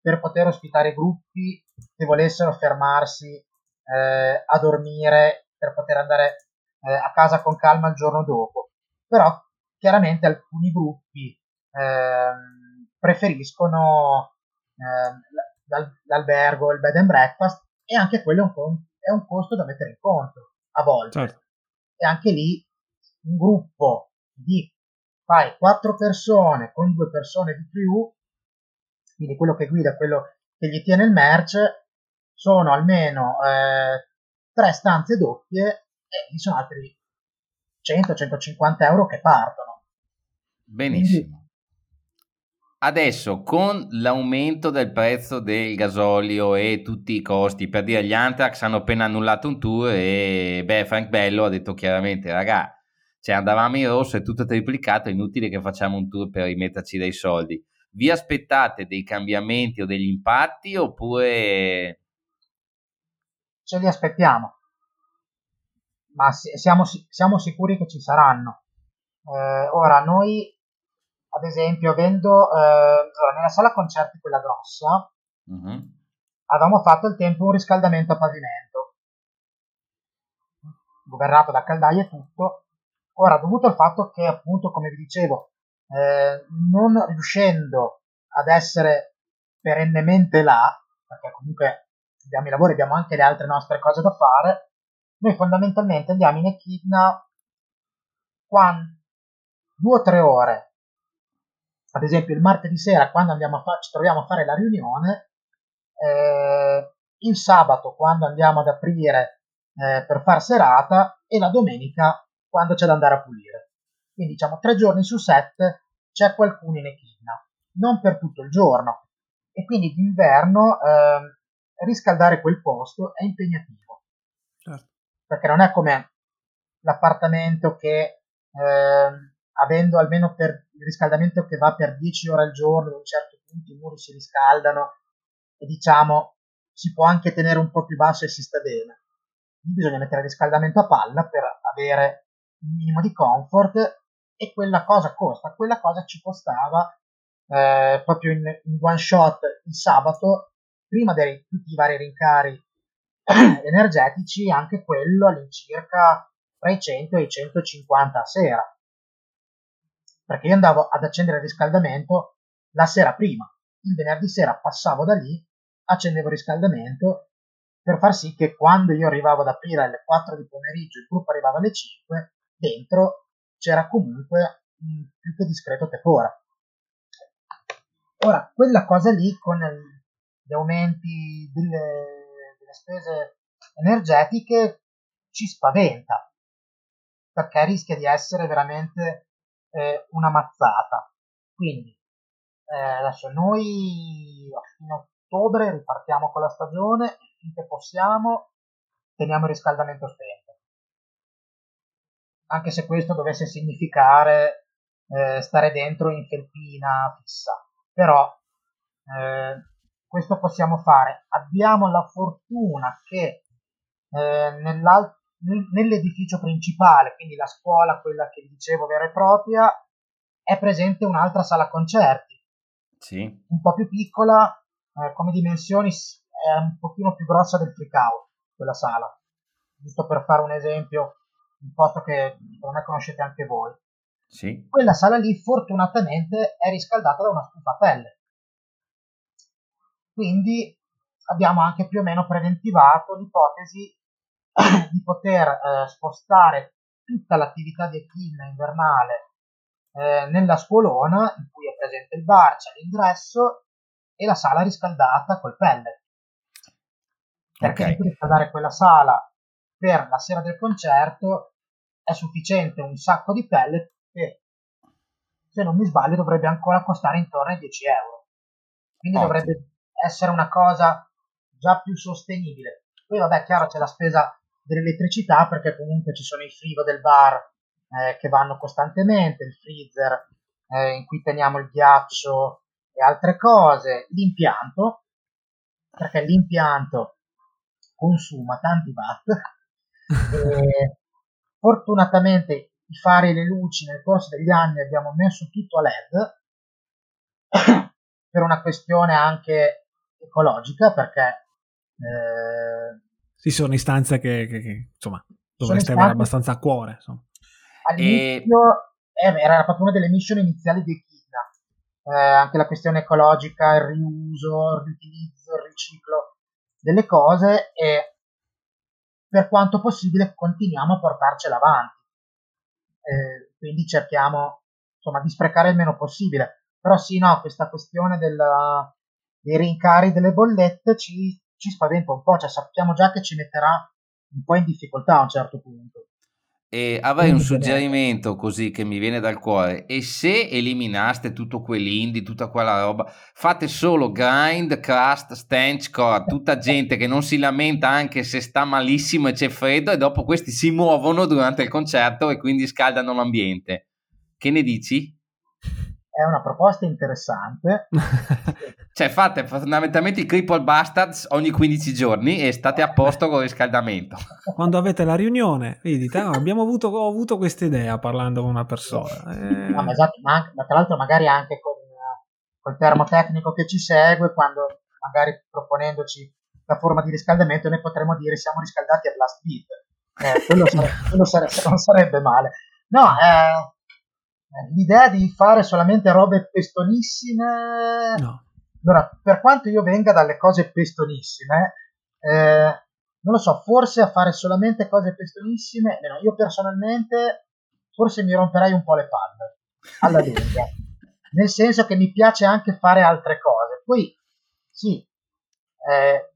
per poter ospitare gruppi che volessero fermarsi eh, a dormire per poter andare eh, a casa con calma il giorno dopo. Però chiaramente alcuni gruppi Ehm, preferiscono ehm, l'albergo, il bed and breakfast e anche quello è un, con- è un costo da mettere in conto a volte. Certo. E anche lì un gruppo di fai quattro persone con due persone di più, quindi quello che guida, quello che gli tiene il merch, sono almeno eh, tre stanze doppie e ci sono altri 100-150 euro che partono. Benissimo. Adesso con l'aumento del prezzo del gasolio e tutti i costi, per dire gli Antrax hanno appena annullato un tour e beh, Frank Bello ha detto chiaramente, raga, cioè andavamo in rosso, è tutto triplicato, è inutile che facciamo un tour per rimetterci dei soldi. Vi aspettate dei cambiamenti o degli impatti oppure... Ce li aspettiamo, ma siamo, siamo sicuri che ci saranno. Eh, ora, noi ad esempio, avendo eh, allora, nella sala concerti quella grossa, uh-huh. avevamo fatto il tempo un riscaldamento a pavimento, governato da caldaie e tutto. Ora, dovuto al fatto che, appunto, come vi dicevo, eh, non riuscendo ad essere perennemente là, perché comunque abbiamo i lavori, abbiamo anche le altre nostre cose da fare, noi fondamentalmente andiamo in echidna quando, due o tre ore, ad esempio il martedì sera quando fa- ci troviamo a fare la riunione, eh, il sabato quando andiamo ad aprire eh, per far serata e la domenica quando c'è da andare a pulire. Quindi diciamo tre giorni su sette c'è qualcuno in echidna, non per tutto il giorno. E quindi d'inverno eh, riscaldare quel posto è impegnativo. Certo. Perché non è come l'appartamento che eh, avendo almeno per il riscaldamento che va per 10 ore al giorno, a un certo punto i muri si riscaldano e diciamo si può anche tenere un po' più basso e si sta bene. Bisogna mettere il riscaldamento a palla per avere un minimo di comfort e quella cosa costa, quella cosa ci costava eh, proprio in, in, one shot il sabato, prima di tutti i vari rincari energetici, anche quello all'incirca tra i 100 e i 150 a sera. Perché io andavo ad accendere il riscaldamento la sera prima, il venerdì sera passavo da lì, accendevo il riscaldamento per far sì che quando io arrivavo ad aprire alle 4 di pomeriggio, il gruppo arrivava alle 5, dentro c'era comunque un più che discreto tepore. Ora, quella cosa lì con gli aumenti delle, delle spese energetiche ci spaventa perché rischia di essere veramente eh, una mazzata. Quindi eh, adesso noi a fine ottobre ripartiamo con la stagione finché possiamo teniamo il riscaldamento spento. Anche se questo dovesse significare eh, stare dentro in felpina fissa. Però eh, questo possiamo fare. Abbiamo la fortuna che eh, nell'edificio principale, quindi la scuola, quella che dicevo vera e propria, è presente un'altra sala concerti. Sì. Un po' più piccola, eh, come dimensioni è un pochino più grossa del freak out, quella sala. Giusto per fare un esempio, un posto che secondo me conoscete anche voi. Sì. Quella sala lì fortunatamente è riscaldata da una stufa a pelle. Quindi abbiamo anche più o meno preventivato l'ipotesi *coughs* di poter eh, spostare tutta l'attività di echidna invernale eh, nella scuolona in cui è presente il bar, c'è l'ingresso e la sala riscaldata col pellet. Perché okay. riscaldare quella sala per la sera del concerto è sufficiente un sacco di pellet che se non mi sbaglio dovrebbe ancora costare intorno ai 10 euro. Quindi Ottimo. dovrebbe essere una cosa già più sostenibile. Poi vabbè, chiaro c'è la spesa dell'elettricità perché comunque ci sono i frigo del bar eh, che vanno costantemente, il freezer eh, in cui teniamo il ghiaccio e altre cose, l'impianto, perché l'impianto consuma tanti watt. *laughs* e fortunatamente i fari e le luci nel corso degli anni abbiamo messo tutto a LED *coughs* per una questione anche ecologica perché eh, sì, sono istanze che, che, che insomma dovreste avere abbastanza a cuore. Insomma. All'inizio e... eh, era proprio una delle mission iniziali di Echidna, eh, anche la questione ecologica, il riuso, il riutilizzo, il riciclo delle cose e per quanto possibile continuiamo a portarcela avanti. Eh, quindi cerchiamo insomma di sprecare il meno possibile. Però sì, no, questa questione della, dei rincari delle bollette ci, ci spaventa un po', cioè sappiamo già che ci metterà un po' in difficoltà a un certo punto. E avrei un suggerimento così che mi viene dal cuore. E se eliminaste tutto quell'indie, tutta quella roba, fate solo grind, crust, stench, core, tutta gente che non si lamenta anche se sta malissimo e c'è freddo e dopo questi si muovono durante il concerto e quindi scaldano l'ambiente. Che ne dici? È una proposta interessante. *laughs* cioè fate fondamentalmente i cripple bastards ogni 15 giorni e state a posto con il riscaldamento. *laughs* Quando avete la riunione, vi dite, oh, abbiamo avuto, ho avuto questa idea parlando con una persona. Eh... No, ma esatto, ma, anche, ma, tra l'altro magari anche con, col termotecnico che ci segue, quando magari proponendoci la forma di riscaldamento, noi potremmo dire siamo riscaldati a blast beat. Eh, quello, sarebbe, quello sarebbe, non sarebbe male. No, eh, l'idea di fare solamente robe pestonissime. No. Allora, per quanto io venga dalle cose pestonissime, eh, non lo so, forse a fare solamente cose pestonissime, no, io personalmente forse mi romperei un po' le palle alla lunga, *laughs* nel senso che mi piace anche fare altre cose. Poi, sì, eh,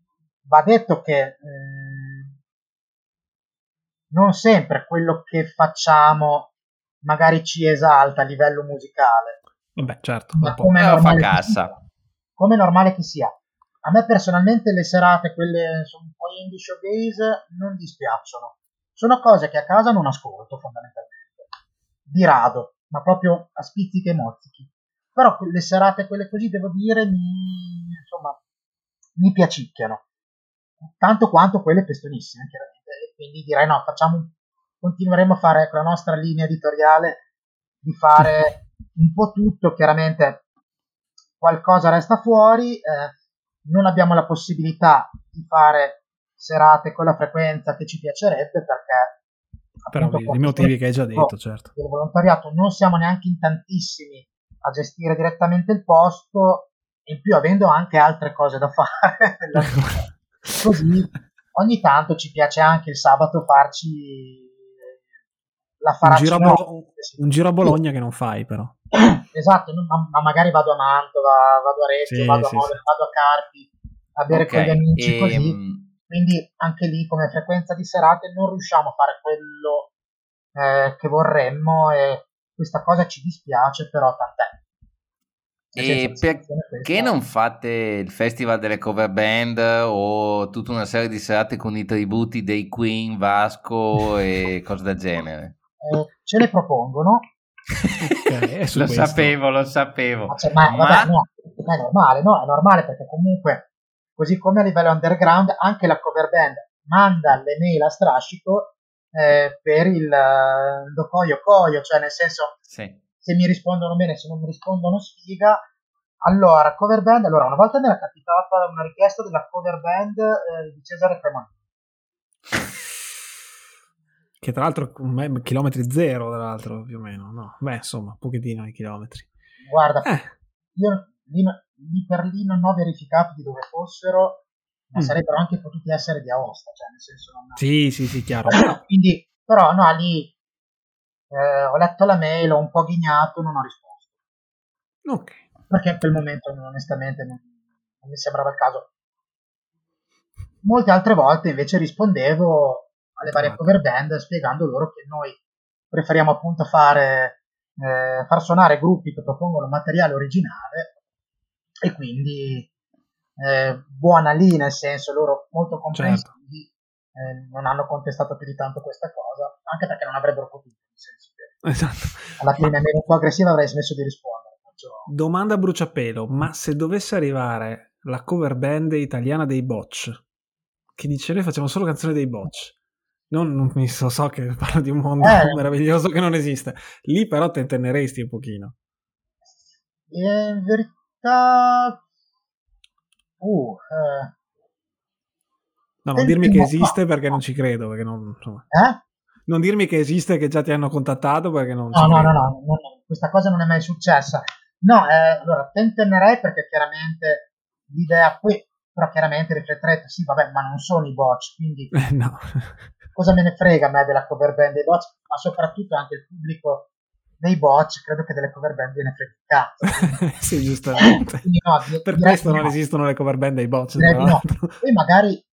va detto che mm, non sempre quello che facciamo magari ci esalta a livello musicale. Vabbè, certo. Ma come è, normale cassa. come è normale che sia. A me personalmente le serate, quelle sono un po' indie showgaze, non dispiacciono. Sono cose che a casa non ascolto fondamentalmente. Di rado, ma proprio a spizzichi e mozzichi. Però le serate, quelle così, devo dire, mi, insomma, mi piacicchiano. Tanto quanto quelle pestonissime, chiaramente. E quindi direi no, facciamo continueremo a fare con la nostra linea editoriale di fare un po' tutto, chiaramente qualcosa resta fuori, eh, non abbiamo la possibilità di fare serate con la frequenza che ci piacerebbe perché per i motivi che hai già detto, certo. Del volontariato non siamo neanche in tantissimi a gestire direttamente il posto, in più avendo anche altre cose da *laughs* fare. *laughs* Così ogni tanto ci piace anche il sabato farci la farà un giro, Bolo- un giro a Bologna sì. che non fai però *coughs* esatto ma, ma, magari vado a Mantova vado a Reggio sì, vado, sì, a Modena, vado a Carpi a bere okay. con gli amici e... così ehm, quindi anche lì come frequenza di serate non riusciamo a fare quello eh, che vorremmo e questa cosa ci dispiace però tant'è e perché non fate il festival delle cover band o tutta una serie di serate con i tributi dei Queen, Vasco e cose del genere? Eh, ce le propongono. *laughs* okay, lo questo. sapevo, lo sapevo. Ma, cioè, ma, ma... Vabbè, no, è normale, no? È normale perché comunque, così come a livello underground, anche la cover band manda le mail a strascico eh, per il uh, docoio coio, cioè nel senso, sì. se mi rispondono bene, se non mi rispondono sfiga. Allora, cover band, allora una volta mi era capitata una richiesta della cover band eh, di Cesare Cremonini *laughs* che tra l'altro chilometri zero, tra l'altro più o meno, no? Beh, insomma, pochettino i chilometri. Guarda, eh. io lì, lì, per lì non ho verificato di dove fossero, ma mm. sarebbero anche potuti essere di Aosta, cioè nel senso non... Sì, sì, sì, chiaro. Quindi, però no, lì eh, ho letto la mail, ho un po' ghignato, non ho risposto. Ok. Perché in quel momento onestamente non, non mi sembrava il caso. Molte altre volte invece rispondevo alle varie cover band spiegando loro che noi preferiamo appunto fare eh, far suonare gruppi che propongono materiale originale e quindi eh, buona lì nel senso loro molto comprensivi certo. eh, non hanno contestato più di tanto questa cosa anche perché non avrebbero potuto nel senso che esatto. alla fine ma... un po' aggressiva avrei smesso di rispondere faccio... domanda a bruciapelo ma se dovesse arrivare la cover band italiana dei Botch che dice noi facciamo solo canzoni dei Botch non, non mi so, so che *laughs* parlo di un mondo eh. meraviglioso che non esiste. Lì però te teneresti un pochino. In verità... Uh, eh. No, non dirmi che esiste perché non ci credo, perché non... Insomma. Eh? Non dirmi che esiste che già ti hanno contattato perché non... No, no, no, no, no, questa cosa non è mai successa. No, eh, allora, tentenerei perché chiaramente l'idea qui, però chiaramente rifletterete, sì, vabbè, ma non sono i botch, quindi... Eh, *laughs* no cosa me ne frega a me della cover band dei bots, ma soprattutto anche il pubblico dei bots, credo che delle cover band ne frega cazzo. *laughs* sì, giustamente. Quindi, no, per questo non no. esistono le cover band dei bots. No. Poi magari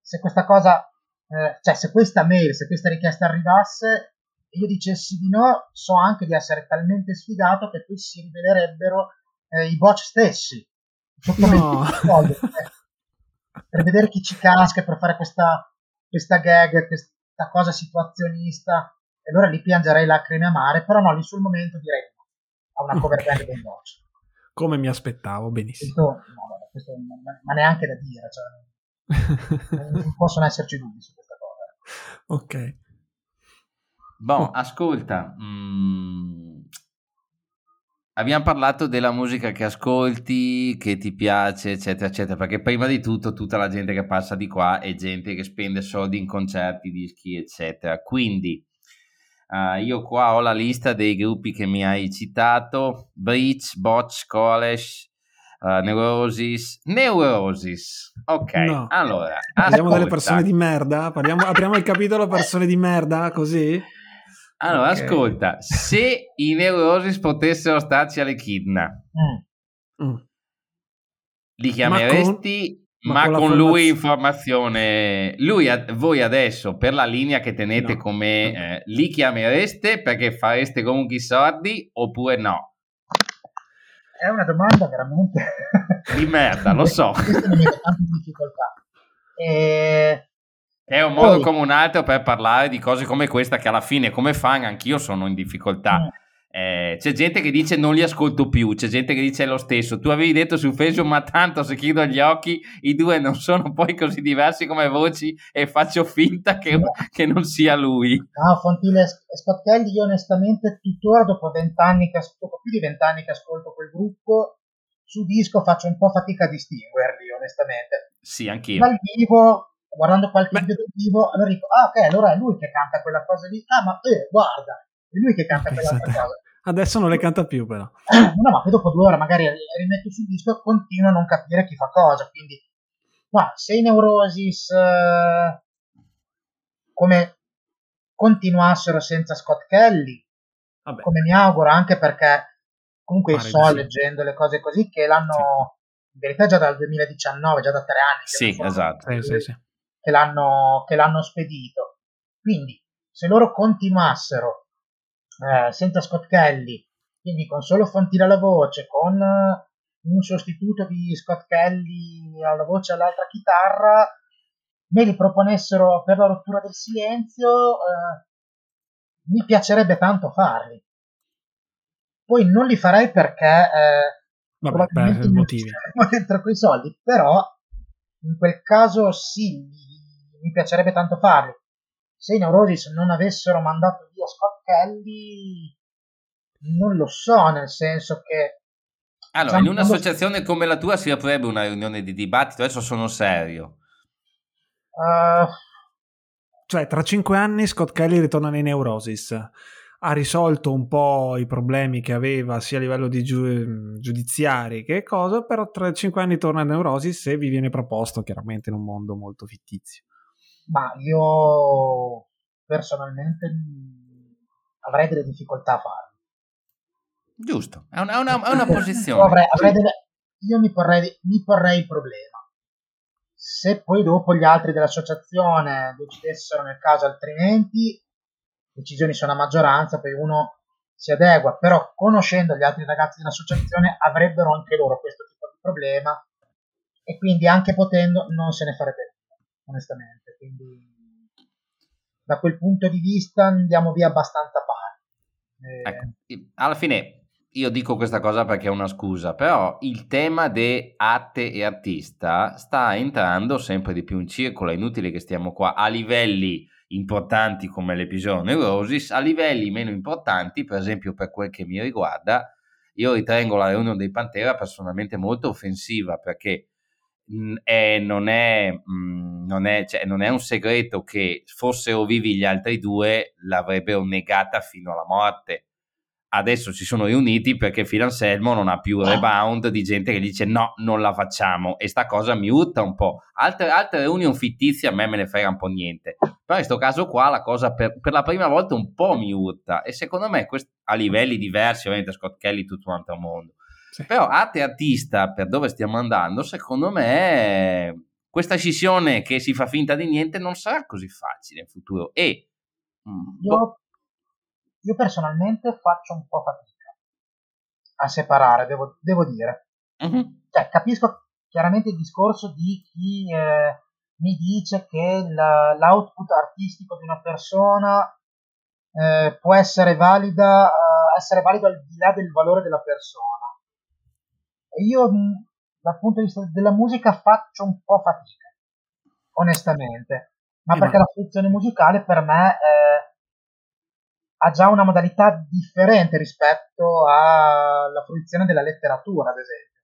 se questa cosa, eh, cioè se questa mail, se questa richiesta arrivasse e io dicessi di no, so anche di essere talmente sfigato che poi si rivelerebbero eh, i bot stessi. No. Voglio, eh, per vedere chi ci casca, per fare questa questa gag, questa cosa situazionista, e allora lì piangerei lacrime amare, però no, lì sul momento direi no, a una cover band del Doge. Come mi aspettavo, benissimo. Questo, no, vabbè, questo, ma neanche da dire, cioè, non possono esserci dubbi su questa cosa. Ok. Boh, ascolta, mh, mm, Abbiamo parlato della musica che ascolti, che ti piace, eccetera, eccetera, perché prima di tutto tutta la gente che passa di qua è gente che spende soldi in concerti, dischi, eccetera. Quindi uh, io qua ho la lista dei gruppi che mi hai citato, Breach, Botch, College, uh, Neurosis, Neurosis. Ok, no. allora... Parliamo ascolta. delle persone di merda? Parliamo, apriamo il capitolo persone di merda, così? Allora, okay. ascolta, se i Neurosis potessero starci all'Echidna, mm. mm. li chiameresti, ma con, ma con, con lui informazione. Lui, voi adesso, per la linea che tenete no. come, eh, li chiamereste perché fareste comunque i sordi oppure no? È una domanda veramente... Di merda, lo so. Questo mi mette tante difficoltà. E è un modo Poi, come un altro per parlare di cose come questa che alla fine come fan anch'io sono in difficoltà. Mm. Eh, c'è gente che dice non li ascolto più, c'è gente che dice lo stesso. Tu avevi detto su Facebook, ma tanto se chiudo gli occhi i due non sono poi così diversi come voci e faccio finta che, che non sia lui. No, Fontile e Spattelli, io onestamente tuttora dopo vent'anni, che ascolto, più di vent'anni che ascolto quel gruppo, su disco faccio un po' fatica a distinguerli, onestamente. Sì, anch'io. Dal vivo guardando qualche Beh. video vivo, allora dico, ah ok, allora è lui che canta quella cosa lì, ah ma eh, guarda, è lui che canta quella cosa. Adesso non le canta più però. no, ma poi dopo due ore magari rimetto sul disco e continuo a non capire chi fa cosa, quindi ma se i Neurosis eh, come continuassero senza Scott Kelly, Vabbè. come mi auguro, anche perché comunque Pare so, sì. leggendo le cose così, che l'hanno... Sì. in verità già dal 2019, già da tre anni. Sì, esatto. Sì, sì, sì che l'hanno, che l'hanno spedito. Quindi, se loro continuassero eh, senza Scott Kelly, quindi con solo Fontina alla voce, con eh, un sostituto di Scott Kelly alla voce e all'altra chitarra, me li proponessero per la rottura del silenzio, eh, mi piacerebbe tanto farli. Poi non li farei perché eh, Vabbè, per motivi. dentro quei soldi, però in quel caso sì, mi piacerebbe tanto farli. Se i Neurosis non avessero mandato via Scott Kelly, non lo so, nel senso che... Allora, diciamo, in un'associazione quando... come la tua si aprirebbe una riunione di dibattito, adesso sono serio. Uh... Cioè, tra cinque anni Scott Kelly ritorna nei Neurosis ha risolto un po' i problemi che aveva sia a livello di giu- giudiziari che cosa, però tra cinque anni torna a Neurosis e vi viene proposto chiaramente in un mondo molto fittizio. Ma io personalmente avrei delle difficoltà a farlo. Giusto, è una, è una, è una posizione. Avrei, avrei delle, io mi porrei, mi porrei il problema. Se poi dopo gli altri dell'associazione decidessero nel caso altrimenti, decisioni sono a maggioranza, poi uno si adegua, però conoscendo gli altri ragazzi dell'associazione avrebbero anche loro questo tipo di problema e quindi anche potendo non se ne farebbe onestamente. Quindi da quel punto di vista andiamo via abbastanza pari. Eh... Ecco, alla fine io dico questa cosa perché è una scusa, però il tema di arte e artista sta entrando sempre di più in circolo, è inutile che stiamo qua a livelli importanti come l'episodio Neurosis, a livelli meno importanti, per esempio per quel che mi riguarda, io ritengo la riunione dei Pantera personalmente molto offensiva perché è, non, è, mh, non, è, cioè, non, è, un segreto che fossero vivi gli altri due l'avrebbero negata fino alla morte. Adesso si sono riuniti perché Phil Anselmo non ha più ah. rebound di gente che dice no, non la facciamo e sta cosa mi urta un po'. Altre, altre riunioni fittizie a me me ne frega un po' niente. Però in questo caso qua la cosa per, per, la prima volta un po' mi urta e secondo me quest- a livelli diversi, ovviamente Scott Kelly tutto un altro mondo sì. Però arte artista, per dove stiamo andando, secondo me questa scissione che si fa finta di niente non sarà così facile in futuro. E mm, io, boh. io personalmente faccio un po' fatica a separare, devo, devo dire. Uh-huh. Cioè, capisco chiaramente il discorso di chi eh, mi dice che la, l'output artistico di una persona eh, può essere valida, eh, essere valido al di là del valore della persona io dal punto di vista della musica faccio un po' fatica, onestamente, ma eh, perché ma... la funzione musicale per me eh, ha già una modalità differente rispetto alla fruizione della letteratura, ad esempio.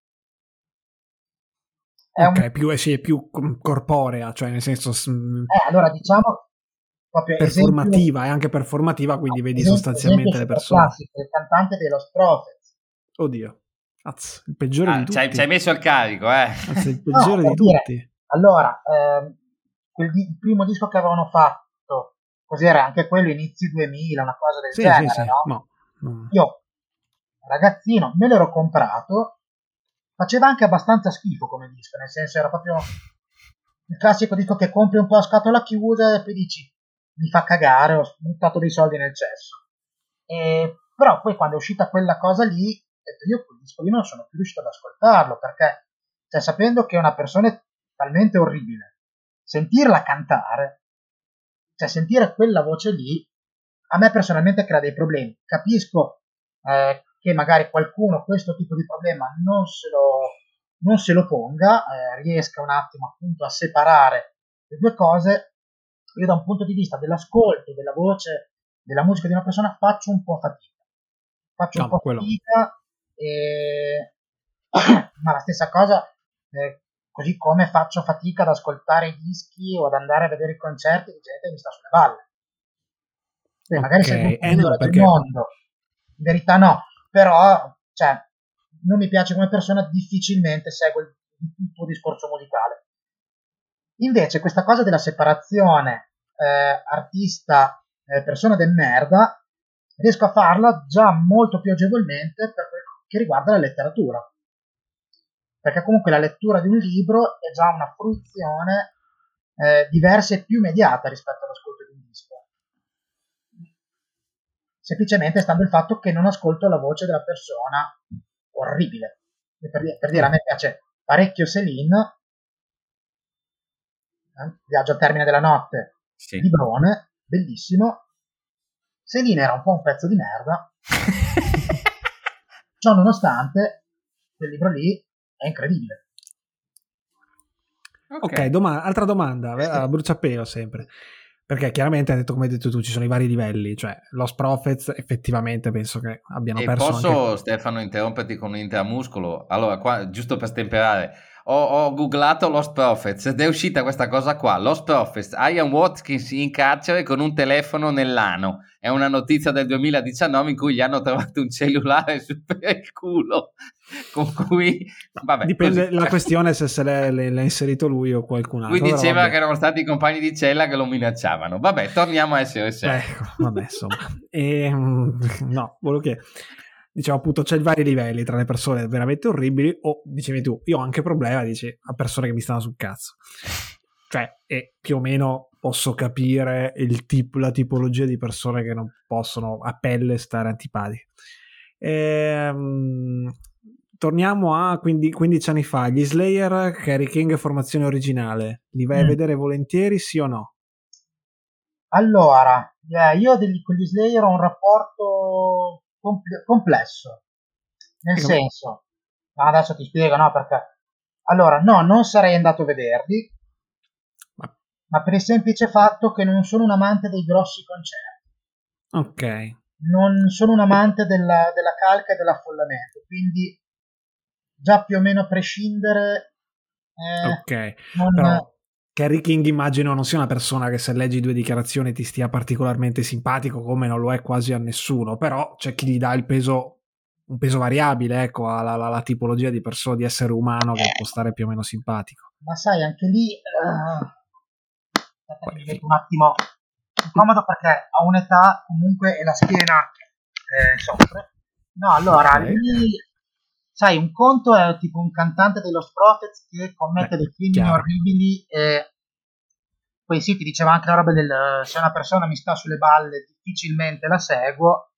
È ok, un... più, sì, è più corporea, cioè nel senso... Eh, allora diciamo... performativa, esempio, è anche performativa, quindi vedi esempio, sostanzialmente esempio le persone. Classico, il cantante dello Prophets. Oddio. Az, il peggiore ah, di tutti. Ci hai messo il carico, eh. Az, il peggiore no, di dire, tutti. Allora, ehm, il primo disco che avevano fatto, così era anche quello inizi 2000, una cosa del sì, genere, sì, sì. no? no, no. Io, ragazzino, me l'ero comprato faceva anche abbastanza schifo come disco, nel senso era proprio il classico disco che compri un po' a scatola chiusa e poi dici mi fa cagare, ho buttato dei soldi nel cesso. E, però poi quando è uscita quella cosa lì, detto, io quel disco lì non sono più riuscito ad ascoltarlo perché, cioè, sapendo che una persona è talmente orribile, sentirla cantare, cioè sentire quella voce lì, a me personalmente crea dei problemi. Capisco eh, che magari qualcuno questo tipo di problema non se lo, non se lo ponga, eh, riesca un attimo appunto a separare le due cose, io da un punto di vista dell'ascolto, della voce, della musica di una persona faccio un po' fatica. Faccio no, un po' quello. fatica, e... *clears throat* ma la stessa cosa, eh, così come faccio fatica ad ascoltare i dischi o ad andare a vedere i concerti di gente che mi sta sulle balle. Beh, magari okay. sei eh, perché... mondo, in verità no, però cioè, non mi piace come persona, difficilmente seguo il, il tuo discorso musicale. Invece questa cosa della separazione eh, artista eh, persona del merda riesco a farla già molto più agevolmente per che riguarda la letteratura. Perché comunque la lettura di un libro è già una fruizione eh, diversa e più immediata rispetto all'ascolto di un disco semplicemente stando il fatto che non ascolto la voce della persona orribile. Per dire, per dire a me piace parecchio Celine, eh? Viaggio al termine della notte, sì. di Brone, bellissimo. Celine era un po' un pezzo di merda. *laughs* Ciò nonostante, quel libro lì è incredibile. Ok, okay doma- altra domanda, a bruciapelo sempre. Perché chiaramente hai detto, come hai detto tu, ci sono i vari livelli, cioè Lost Prophets effettivamente penso che abbiano e perso posso, anche... Stefano, interromperti con un intramuscolo? Allora, qua, giusto per stemperare, ho, ho, googlato Lost Prophets ed è uscita questa cosa qua, Lost Prophets, Ian Watkins in carcere con un telefono nell'ano. È una notizia del 2019 in cui gli hanno trovato un cellulare *laughs* per il culo. Con cui, vabbè, Dipende così. la questione se se l'è, l'ha inserito lui o qualcun altro. Lui diceva che erano stati i compagni di cella che lo minacciavano. Vabbè, torniamo a essere seri. Ecco, vabbè, insomma. e, ehm, no, volevo che diciamo appunto c'è vari livelli tra le persone veramente orribili o dicevi tu io ho anche problema dici a persone che mi stanno sul cazzo cioè e più o meno posso capire il tipo, la tipologia di persone che non possono a pelle stare antipatiche. Ehm, torniamo a 15 anni fa, gli Slayer, Kerry King formazione originale, li vai mm. a vedere volentieri sì o no? Allora, eh, io degli, con gli Slayer ho un rapporto compl- complesso, nel senso, come... adesso ti spiego, no, perché allora, no, non sarei andato a vederli, ma per il semplice fatto che non sono un amante dei grossi concerti. Ok. Non sono un amante della, della calca e dell'affollamento, quindi già più o meno a prescindere... Eh, ok, non... però Kerry King immagino non sia una persona che se leggi due dichiarazioni ti stia particolarmente simpatico, come non lo è quasi a nessuno, però c'è chi gli dà il peso, un peso variabile, ecco, alla, alla, alla tipologia di persona, di essere umano che può stare più o meno simpatico. Ma sai, anche lì... Uh mi metto un attimo comodo perché ho un'età comunque e la schiena eh, soffre. No, allora, okay. lì, sai, un conto è tipo un cantante dello Prophets che commette Beh, dei crimini orribili e poi sì, ti diceva anche la roba del se una persona mi sta sulle balle difficilmente la seguo,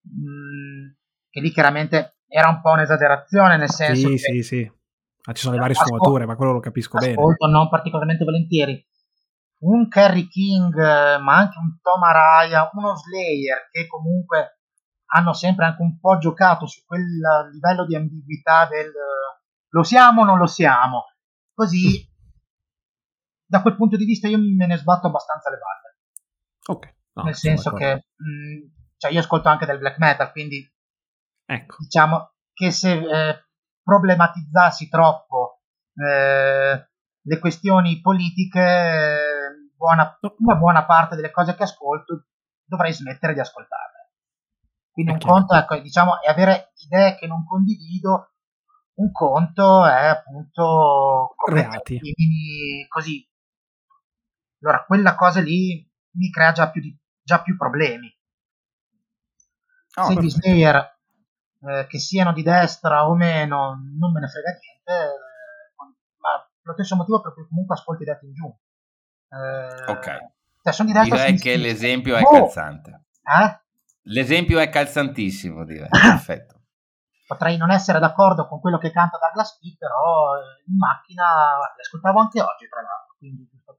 mh, mm, che lì chiaramente era un po' un'esagerazione, nel senso sì, che... Sì, sì, ma ci sono le varie sfumature, ma quello lo capisco ascolto, bene. Ascolto non particolarmente volentieri. Un Kerry King, ma anche un Tom Araya, uno Slayer che comunque hanno sempre anche un po' giocato su quel livello di ambiguità del lo siamo o non lo siamo. Così, da quel punto di vista, io me ne sbatto abbastanza le balle. Ok. No, Nel senso che mh, cioè io ascolto anche del black metal, quindi ecco. diciamo che se eh, problematizzassi troppo eh, le questioni politiche, eh, buona, una buona parte delle cose che ascolto dovrei smettere di ascoltarle. Quindi un conto ecco, diciamo, è avere idee che non condivido, un conto è appunto reati così. Allora, quella cosa lì mi crea già più, di, già più problemi. Oh, Se gli Slayer eh, che siano di destra o meno, non me ne frega niente, eh, ma lo stesso motivo per cui comunque ascolti dati in giù. Eh, ok. Cioè, sono di destra, direi che l'esempio è oh, calzante. Eh? L'esempio è calzantissimo, direi. *laughs* Perfetto. Potrei non essere d'accordo con quello che canta Douglas P, però eh, in macchina l'ascoltavo anche oggi, tra l'altro. Quindi, per,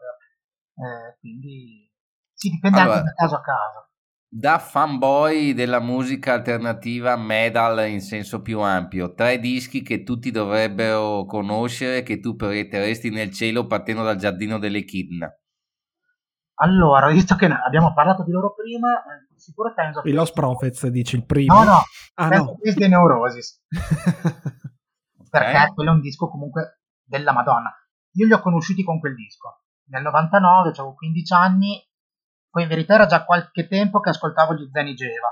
eh, quindi sì, dipende allora, anche da caso a caso da fanboy della musica alternativa metal in senso più ampio, tre dischi che tutti dovrebbero conoscere che tu proietteresti nel cielo partendo dal giardino delle kidna. Allora, visto che abbiamo parlato di loro prima, eh, sicuro penso I Lost Prophets dici il primo? No, no, ah, no. di Neurosis. *laughs* Perché okay. quello è un disco comunque della Madonna. Io li ho conosciuti con quel disco. Nel 99, avevo 15 anni poi in verità era già qualche tempo che ascoltavo gli Zeni Geva.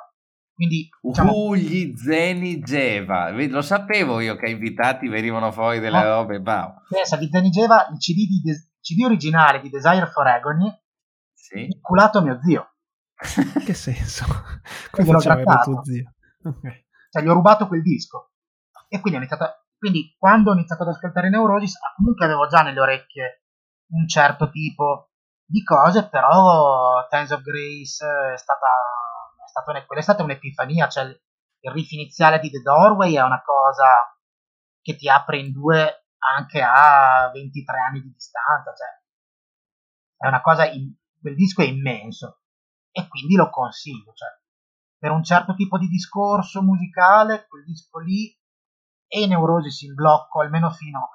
Quindi, diciamo... Uh, gli Zeni Geva, lo sapevo io che invitati venivano fuori delle no. robe, wow. Pensa, gli Zeni Geva, il CD, di De- CD originale di Desire for Agony, sì. culato a mio zio. *laughs* che senso? Come faceva tuo zio? Okay. Cioè, gli ho rubato quel disco. E quindi ho iniziato a... Quindi quando ho iniziato ad ascoltare Neurosis, comunque avevo già nelle orecchie un certo tipo di cose, però Times of Grace è stata, è stata, un, è stata un'epifania, cioè il riff iniziale di The Doorway è una cosa che ti apre in due anche a 23 anni di distanza, cioè è una cosa, in, quel disco è immenso e quindi lo consiglio, cioè per un certo tipo di discorso musicale, quel disco lì e i Neurosis in blocco, almeno fino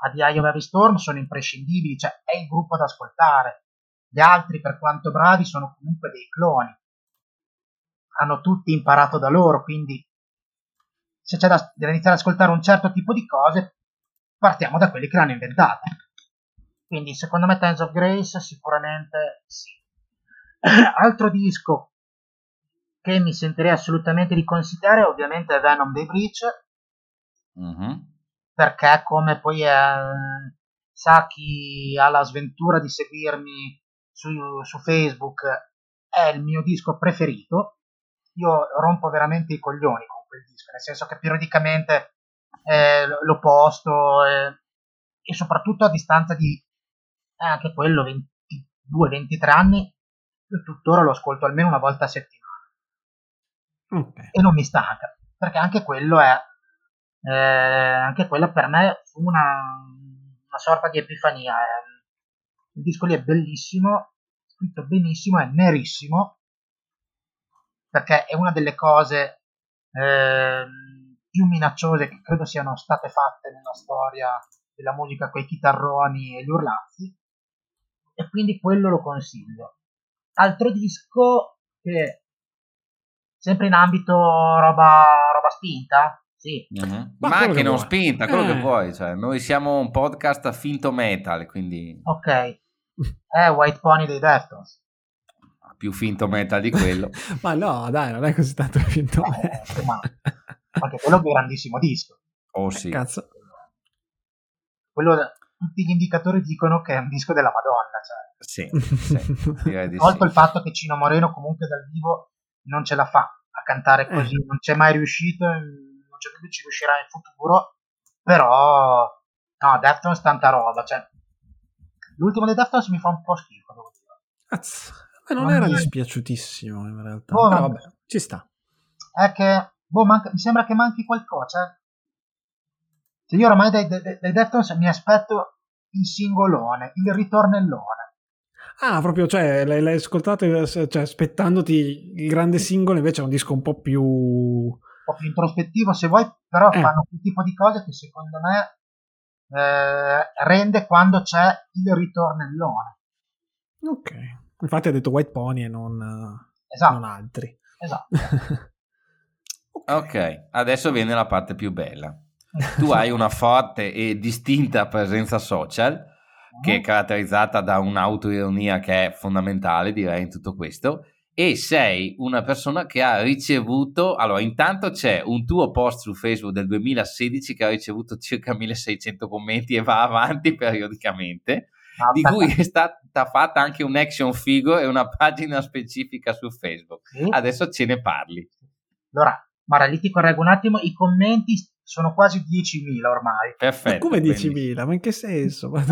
a The Eye of Every Storm, sono imprescindibili, cioè è il gruppo da ascoltare. Gli altri, per quanto bravi, sono comunque dei cloni. Hanno tutti imparato da loro, quindi se c'è da, da iniziare ad ascoltare un certo tipo di cose, partiamo da quelli che l'hanno inventata. Quindi secondo me Times of Grace sicuramente sì. *clears throat* Altro disco che mi sentirei assolutamente di consigliare ovviamente è Venom dei Breach. Mm-hmm. Perché come poi è, sa chi ha la sventura di seguirmi su, su Facebook è il mio disco preferito. Io rompo veramente i coglioni con quel disco, nel senso che periodicamente eh, lo posto eh, e soprattutto a distanza di eh, anche quello 22-23 anni, io tuttora lo ascolto almeno una volta a settimana. Okay. E non mi stanca, perché anche quello è eh, anche quello per me fu una, una sorta di epifania. È, il disco lì è bellissimo, scritto benissimo, è nerissimo, perché è una delle cose eh, più minacciose che credo siano state fatte nella storia della musica con i chitarroni e gli urlazzi, e quindi quello lo consiglio. Altro disco che sempre in ambito roba, roba spinta, sì. Mm-hmm. Ma, Ma anche non vuoi. spinta, quello eh. che vuoi. Cioè, noi siamo un podcast finto metal, quindi... Ok. È White Pony dei Deftones. Più finto metal di quello. *laughs* ma no, dai, non è così tanto finto eh, metal. *laughs* Ma anche quello è un grandissimo disco. Oh sì. Cazzo. Quello, tutti gli indicatori dicono che è un disco della Madonna. Cioè. Sì, *laughs* sì Tolto sì. il fatto che Cino Moreno comunque dal vivo non ce la fa a cantare così, eh. non c'è mai riuscito, non c'è più ci riuscirà in futuro, però no, Deftones tanta roba, cioè L'ultimo dei Deftones mi fa un po' schifo, devo dire. Cazzo, non, non era mi... dispiaciutissimo in realtà. Boh, Però vabbè, ci sta. È che, boh, manca... mi sembra che manchi qualcosa. Cioè, cioè io ormai dai, dai, dai Deftones mi aspetto il singolone, il ritornellone. Ah, proprio, cioè, l'hai, l'hai ascoltato cioè, aspettandoti il grande singolo, invece è un disco un po' più... Un po' più introspettivo, se vuoi, però eh. fanno quel tipo di cose che secondo me eh, rende quando c'è il ritornellone. Ok, infatti ha detto White Pony e non, esatto. non altri. Esatto. *laughs* ok, adesso viene la parte più bella. Tu hai una forte e distinta presenza social che è caratterizzata da un'autoironia che è fondamentale, direi, in tutto questo. E sei una persona che ha ricevuto. Allora, intanto c'è un tuo post su Facebook del 2016 che ha ricevuto circa 1600 commenti e va avanti *laughs* periodicamente. Ah, di cui è stata fatta anche un action figure e una pagina specifica su Facebook. Sì. Adesso ce ne parli. Allora, Mara, lì ti correggo un attimo, i commenti sono quasi 10.000 ormai. Perfetto. Ma come 10.000? Ma in che senso? Eh,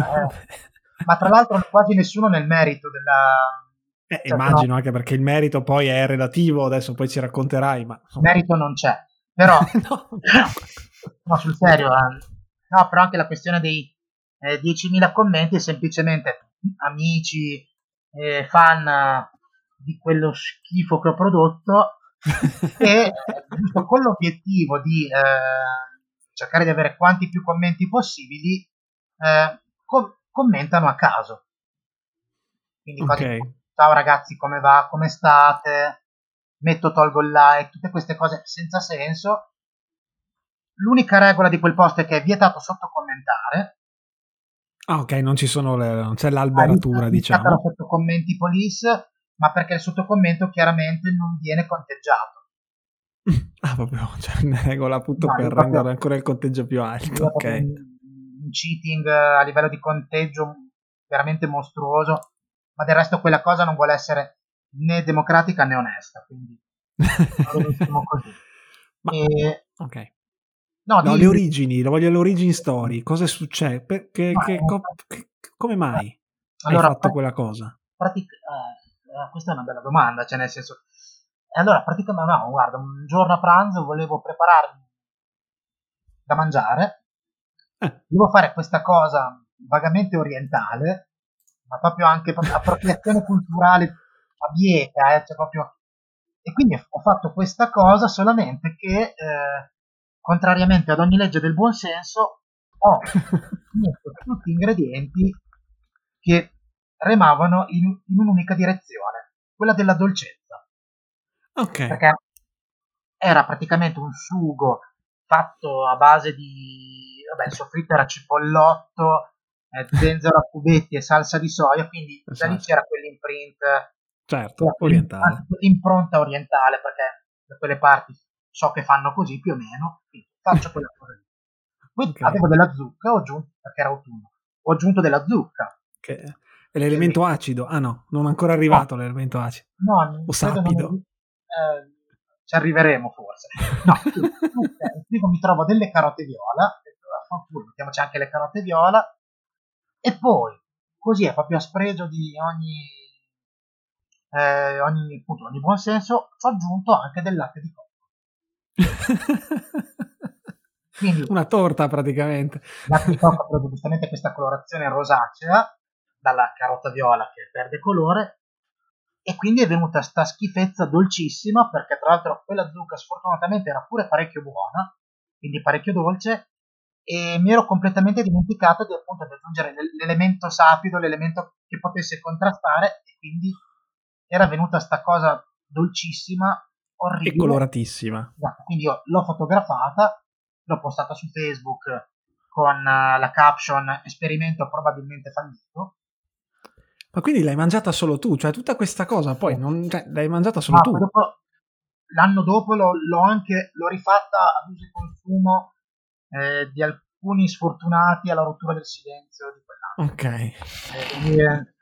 ma tra l'altro quasi nessuno nel merito della... Eh, cioè, immagino no, anche perché il merito poi è relativo, adesso poi ci racconterai, ma... Il merito non c'è, però... *laughs* no. *laughs* no. sul serio, eh. no, però anche la questione dei eh, 10.000 commenti è semplicemente amici, eh, fan di quello schifo che ho prodotto e giusto con l'obiettivo di eh, cercare di avere quanti più commenti possibili, eh, com- commentano a caso. Quindi okay. Cose, ciao ragazzi, come va? Come state? Metto, tolgo il like, tutte queste cose senza senso. L'unica regola di quel post è che è vietato sottocommentare. Ah, ok, non ci sono le, non c'è l'alberatura, ah, diciamo. sotto commenti police, ma perché il sottocommento chiaramente non viene conteggiato. *laughs* Ah, proprio, cioè una regola appunto no, per proprio, rendere ancora il conteggio più alto. Ok. Un cheating a livello di conteggio veramente mostruoso, ma del resto quella cosa non vuole essere né democratica né onesta, quindi *laughs* così. Ma, e, ok. No, no di, le origini, lo voglio le origini story. Cosa è successo? Perché, no, che, co, che, come mai allora, hai fatto quella cosa? Pratic- eh, questa è una bella domanda, cioè nel senso e allora praticamente, no, guarda, un giorno a pranzo volevo prepararmi da mangiare, eh. volevo fare questa cosa vagamente orientale, ma proprio anche proprio appropriazione culturale a bieca, eh, cioè proprio... E quindi ho fatto questa cosa solamente che, eh, contrariamente ad ogni legge del buonsenso, ho *laughs* messo tutti ingredienti che remavano in, in un'unica direzione, quella della dolcezza. Ok. Perché era praticamente un sugo fatto a base di... Vabbè, il soffritto era cipollotto, eh, *laughs* zenzero a cubetti e salsa di soia, quindi esatto. da lì esatto. c'era quell'imprint... Certo, orientale. L'impronta orientale, perché da quelle parti so che fanno così più o meno, quindi faccio quella cosa lì. Poi *laughs* okay. avevo della zucca, ho aggiunto, perché era autunno, ho aggiunto della zucca. Che è l'elemento acido? Ah no, non è ancora arrivato no. l'elemento acido. No, o sapido. Non, eh, ci arriveremo forse. No, *laughs* prima mi trovo delle carote viola, mettiamoci anche le carote viola, e poi, così è proprio a spregio di ogni, eh, ogni, appunto, ogni buon senso, ci ho aggiunto anche del latte di cocco. *laughs* Quindi, una torta praticamente. Latte di cocco ha giustamente questa colorazione rosacea, dalla carota viola che perde colore, e quindi è venuta sta schifezza dolcissima perché tra l'altro quella zucca sfortunatamente era pure parecchio buona quindi parecchio dolce e mi ero completamente dimenticato di appunto di aggiungere l'elemento sapido l'elemento che potesse contrastare e quindi era venuta sta cosa dolcissima orribile. E coloratissima. Esatto, quindi io l'ho fotografata l'ho postata su Facebook con uh, la caption esperimento probabilmente fallito ma quindi l'hai mangiata solo tu? Cioè tutta questa cosa poi non, cioè, l'hai mangiata solo no, tu? Dopo, l'anno dopo l'ho, l'ho, anche l'ho rifatta ad uso e consumo eh, di alcuni sfortunati alla rottura del silenzio di quell'anno. Ok. Eh, e,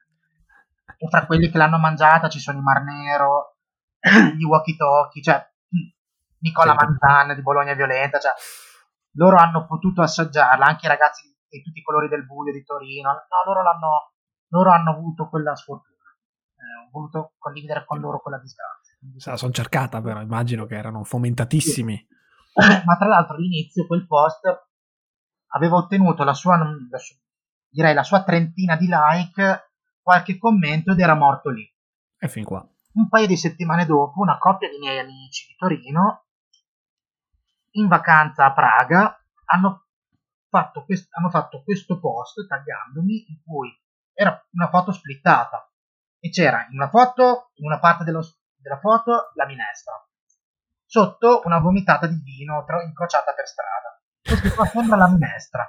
e fra quelli che l'hanno mangiata ci sono i Marnero, gli *clears throat* Walkie Talkie, cioè Nicola certo. Manzan di Bologna Violenta, cioè loro hanno potuto assaggiarla, anche i ragazzi di tutti i colori del buio di Torino, no, loro l'hanno loro hanno avuto quella sfortuna. Eh, ho voluto condividere con loro quella disgrazia. Se la sono cercata, però immagino che erano fomentatissimi. Sì. *coughs* Ma tra l'altro all'inizio quel post aveva ottenuto la sua, la sua, direi la sua trentina di like, qualche commento ed era morto lì. E fin qua. Un paio di settimane dopo, una coppia di miei amici di Torino, in vacanza a Praga, hanno fatto, quest- hanno fatto questo post tagliandomi in cui era una foto splittata e c'era in una foto in una parte dello, della foto la minestra. Sotto una vomitata di vino tro- incrociata per strada. Questo qua sembra la minestra.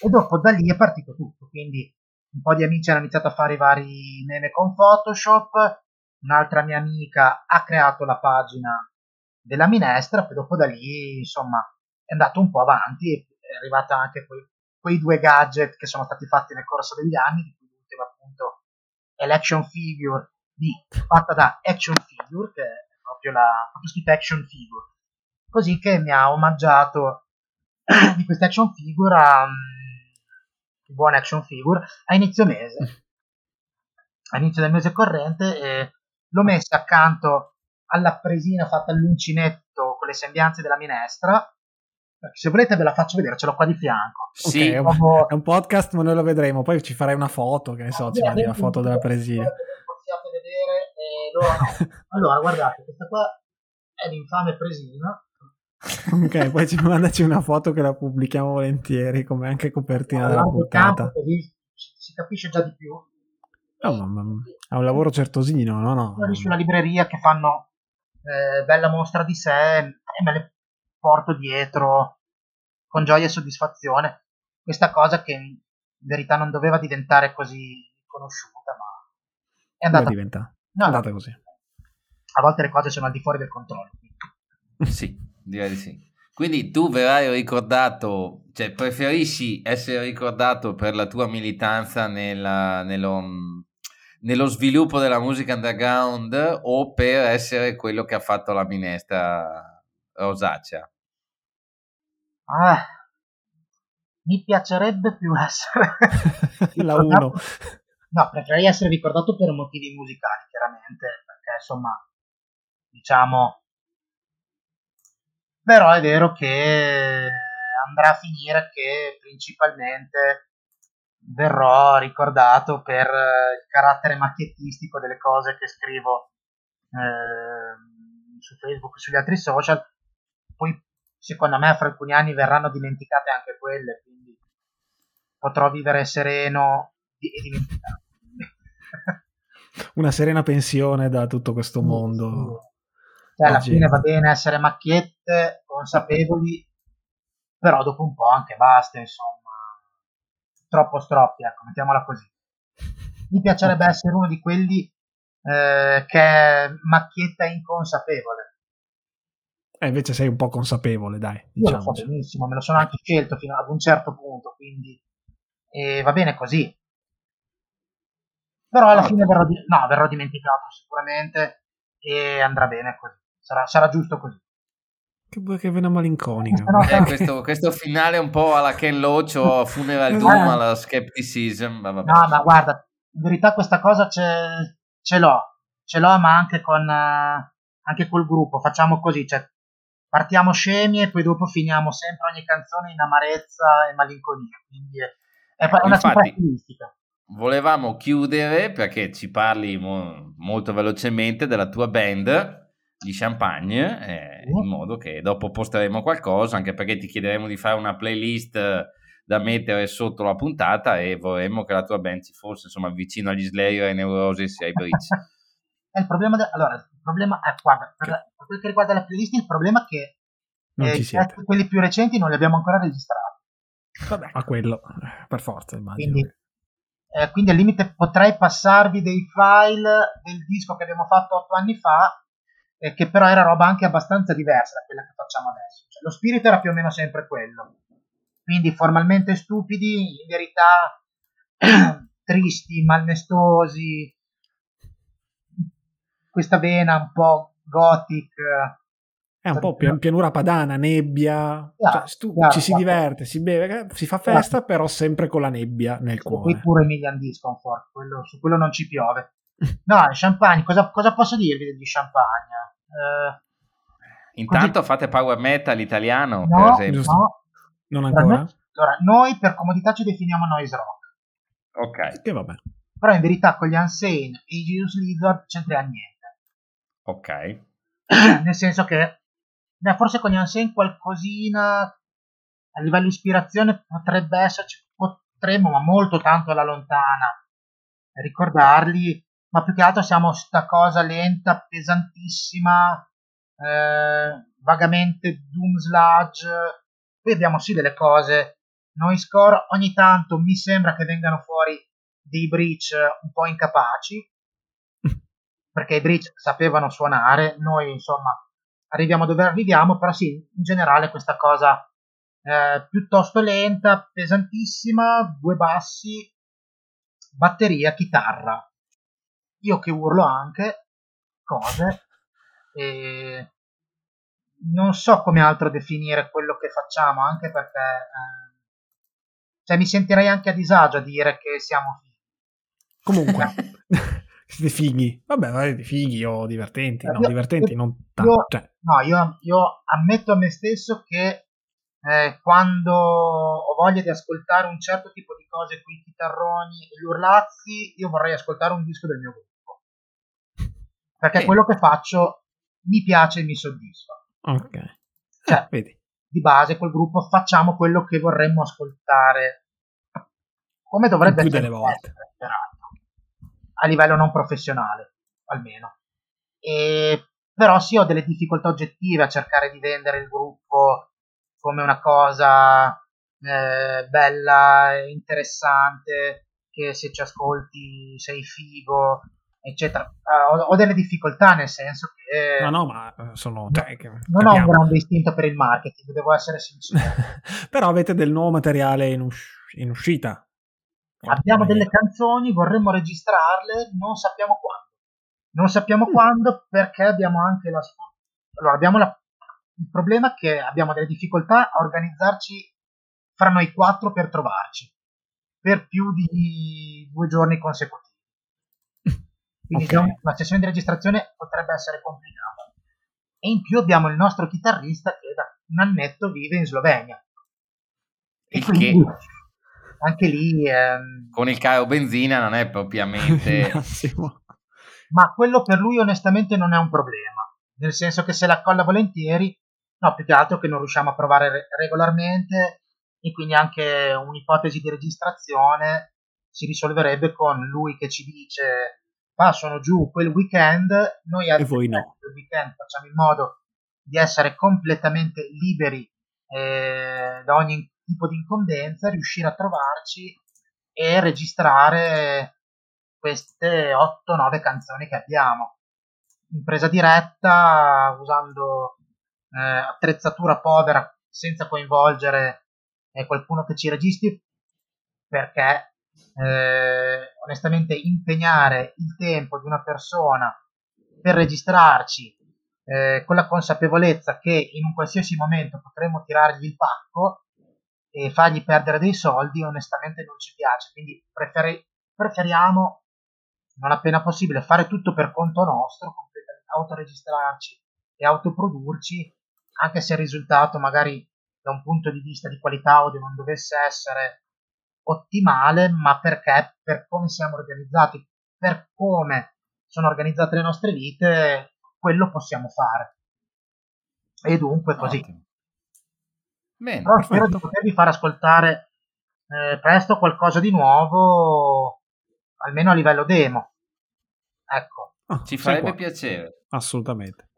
E dopo da lì è partito tutto, quindi un po' di amici hanno iniziato a fare i vari meme con Photoshop, un'altra mia amica ha creato la pagina della minestra, poi dopo da lì, insomma, è andato un po' avanti è arrivata anche quei, quei due gadget che sono stati fatti nel corso degli anni, di cui l'ultimo appunto è l'action figure di, fatta da Action Figure, che è proprio la proprio scritto Action Figure, così che mi ha omaggiato *clears throat* di questa action figure a um, buona action figure a inizio mese. A inizio del mese corrente e l'ho messa accanto alla presina fatta all'uncinetto con le sembianze della minestra se volete ve la faccio vedere, ce l'ho qua di fianco. Sì, okay, è, un, *laughs* è, un, podcast, ma noi lo vedremo. Poi ci farei una foto, che ne so, ci mandi una foto della presina. Possiate vedere. Eh, loro, *laughs* allora, guardate, questa qua è l'infame presina. *laughs* ok, poi ci mandaci una foto che la pubblichiamo volentieri, come anche copertina allora, della puntata. Così si capisce già di più. Oh, ma, ma, è un lavoro certosino, no? no. Sono sulla libreria che fanno eh, bella mostra di sé e me le porto dietro con gioia e soddisfazione. Questa cosa che in verità non doveva diventare così conosciuta, ma è andata, diventa. no, è andata così. A volte le cose sono al di fuori del controllo. *laughs* Sì, direi di sì. Quindi tu verrai ricordato, cioè preferisci essere ricordato per la tua militanza nella, nello, nello, sviluppo della musica underground o per essere quello che ha fatto la minestra rosacea? Ah, mi piacerebbe più *laughs* essere *laughs* la 1. *laughs* No, preferirei essere ricordato per motivi musicali, chiaramente, perché insomma, diciamo, però è vero che andrà a finire che principalmente verrò ricordato per il carattere macchiettistico delle cose che scrivo eh, su Facebook e sugli altri social. Poi secondo me fra alcuni anni verranno dimenticate anche quelle, quindi potrò vivere sereno e dimenticato. Una serena pensione da tutto questo mondo. Cioè, alla fine va bene essere macchiette, consapevoli, però dopo un po' anche basta, insomma. Troppo stroppi, ecco, mettiamola così. Mi piacerebbe essere uno di quelli eh, che è macchietta inconsapevole e invece sei un po' consapevole, dai. Io lo so benissimo, me lo sono anche scelto fino ad un certo punto, quindi e va bene così. Però alla no, fine verrò, di- no, verrò dimenticato sicuramente e andrà bene così. Sarà, sarà giusto così. Che, che vena malinconica. Eh, questo, *laughs* questo, finale un po' alla Ken Loach o Funeral Doom, alla Skepticism. Ma no, ma guarda, in verità questa cosa ce, ce l'ho. Ce l'ho, ma anche con... Uh, anche col gruppo facciamo così, cioè partiamo scemi e poi dopo finiamo sempre ogni canzone in amarezza e malinconia. Quindi è, è una caratteristica. Volevamo chiudere perché ci parli mo- molto velocemente della tua band di Champagne, eh, in modo che dopo posteremo qualcosa, anche perché ti chiederemo di fare una playlist da mettere sotto la puntata e vorremmo che la tua band ci fosse insomma vicino agli Slayer, ai Neurosis e ai Bridge. *laughs* È il problema, de- allora, problema è, guarda, per, per quel che riguarda la playlist, il problema è che eh, quelli più recenti non li abbiamo ancora registrati. Vabbè, ma quello, per forza, immagino. Quindi, eh, quindi al limite potrei passarvi dei file del disco che abbiamo fatto otto anni fa, eh, che però era roba anche abbastanza diversa da quella che facciamo adesso. Cioè, lo spirito era più o meno sempre quello. Quindi formalmente stupidi, in verità *clears throat* tristi, malnestosi, questa vena un po' gothic. È un po' pian, pianura padana, nebbia, yeah, cioè, stu- yeah, ci si yeah. diverte, si beve, si fa festa, però sempre con la nebbia nel cuore. Qui pure Emilian Discomfort, quello, su quello non ci piove. No, champagne, cosa, cosa posso dirvi di champagne? Eh, Intanto così... fate power metal italiano, no, per esempio. No, non ancora? Noi, allora, noi per comodità ci definiamo noise rock. Ok. Che vabbè. Però in verità con gli Unsane e i Genius Lizard c'entriamo niente. Ok. *clears throat* Nel senso che beh, forse con Unsane qualcosina a livello ispirazione potrebbe esserci, potremmo, ma molto tanto alla lontana, ricordarli, ma più che altro siamo sta cosa lenta, pesantissima, eh, vagamente doom sludge. Qui abbiamo sì delle cose, noi score ogni tanto mi sembra che vengano fuori dei breach un po' incapaci, perché i breach sapevano suonare, noi insomma arriviamo dove arriviamo, però sì, in generale questa cosa eh, piuttosto lenta, pesantissima, due bassi, batteria, chitarra. Io che urlo anche, cose, e non so come altro definire quello che facciamo, anche perché eh, cioè, mi sentirei anche a disagio a dire che siamo fighi. Comunque, siete fighi. Vabbè, vai, fighi o divertenti. No, io, divertenti io, non tanto. Io, cioè. No, io, io, ammetto a me stesso che eh, quando ho voglia di ascoltare un certo tipo di cose, quei chitarroni e gli urlazzi, io vorrei ascoltare un disco del mio gruppo. Perché eh. quello che faccio mi piace e mi soddisfa. Ok. Cioè, eh, vedi. di base col gruppo facciamo quello che vorremmo ascoltare. Come dovrebbe essere. volte. A livello non professionale, almeno. E, però sì, ho delle difficoltà oggettive a cercare di vendere il gruppo come una cosa eh, bella, interessante, che se ci ascolti sei figo, eccetera. Uh, ho, ho, delle difficoltà nel senso che... No, no, ma eh, sono... Cioè, non ho un grande istinto per il marketing, devo essere sincero. *laughs* Però avete del nuovo materiale in, usci- in uscita. Abbiamo delle canzoni, vorremmo registrarle, non sappiamo quando. Non sappiamo mm. quando perché abbiamo anche la... Allora, abbiamo la il problema che abbiamo delle difficoltà a organizzarci fra noi quattro per trovarci per più di due giorni consecutivi. *laughs* Quindi okay. diciamo, la sessione di registrazione potrebbe essere complicata. E in più abbiamo il nostro chitarrista che da un annetto vive in Slovenia. E quindi che... anche lì... Ehm... Con il caro benzina non è propriamente... *laughs* Ma quello per lui onestamente non è un problema. Nel senso che se la colla volentieri No, più che altro che non riusciamo a provare re- regolarmente e quindi anche un'ipotesi di registrazione si risolverebbe con lui che ci dice ah sono giù quel weekend, noi e voi no. quel weekend facciamo in modo di essere completamente liberi eh, da ogni tipo di incombenza, riuscire a trovarci e registrare queste 8-9 canzoni che abbiamo. In presa diretta usando eh, attrezzatura povera senza coinvolgere eh, qualcuno che ci registri perché eh, onestamente impegnare il tempo di una persona per registrarci eh, con la consapevolezza che in un qualsiasi momento potremo tirargli il pacco e fargli perdere dei soldi onestamente non ci piace quindi preferi- preferiamo non appena possibile fare tutto per conto nostro autoregistrarci e autoprodurci anche se il risultato magari da un punto di vista di qualità audio non dovesse essere ottimale, ma perché per come siamo organizzati, per come sono organizzate le nostre vite, quello possiamo fare. E dunque così. Ottimo. Bene, Però spero di potervi far ascoltare eh, presto qualcosa di nuovo, almeno a livello demo. Ecco. Oh, Ci farebbe piacere. Assolutamente.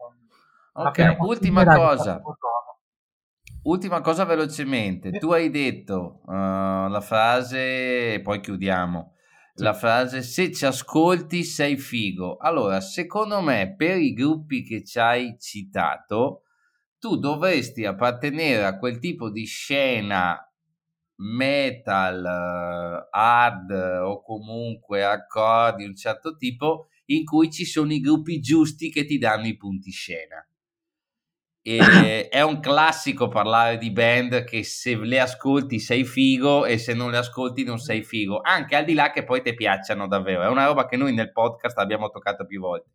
Ok, ultima cosa. Ultima cosa velocemente. Tu hai detto uh, la frase, e poi chiudiamo. La frase se ci ascolti sei figo. Allora, secondo me, per i gruppi che ci hai citato, tu dovresti appartenere a quel tipo di scena metal, uh, hard o comunque hardcore di un certo tipo in cui ci sono i gruppi giusti che ti danno i punti scena. E *coughs* è un classico parlare di band che se le ascolti sei figo e se non le ascolti non sei figo, anche al di là che poi ti piacciono davvero. È una roba che noi nel podcast abbiamo toccato più volte.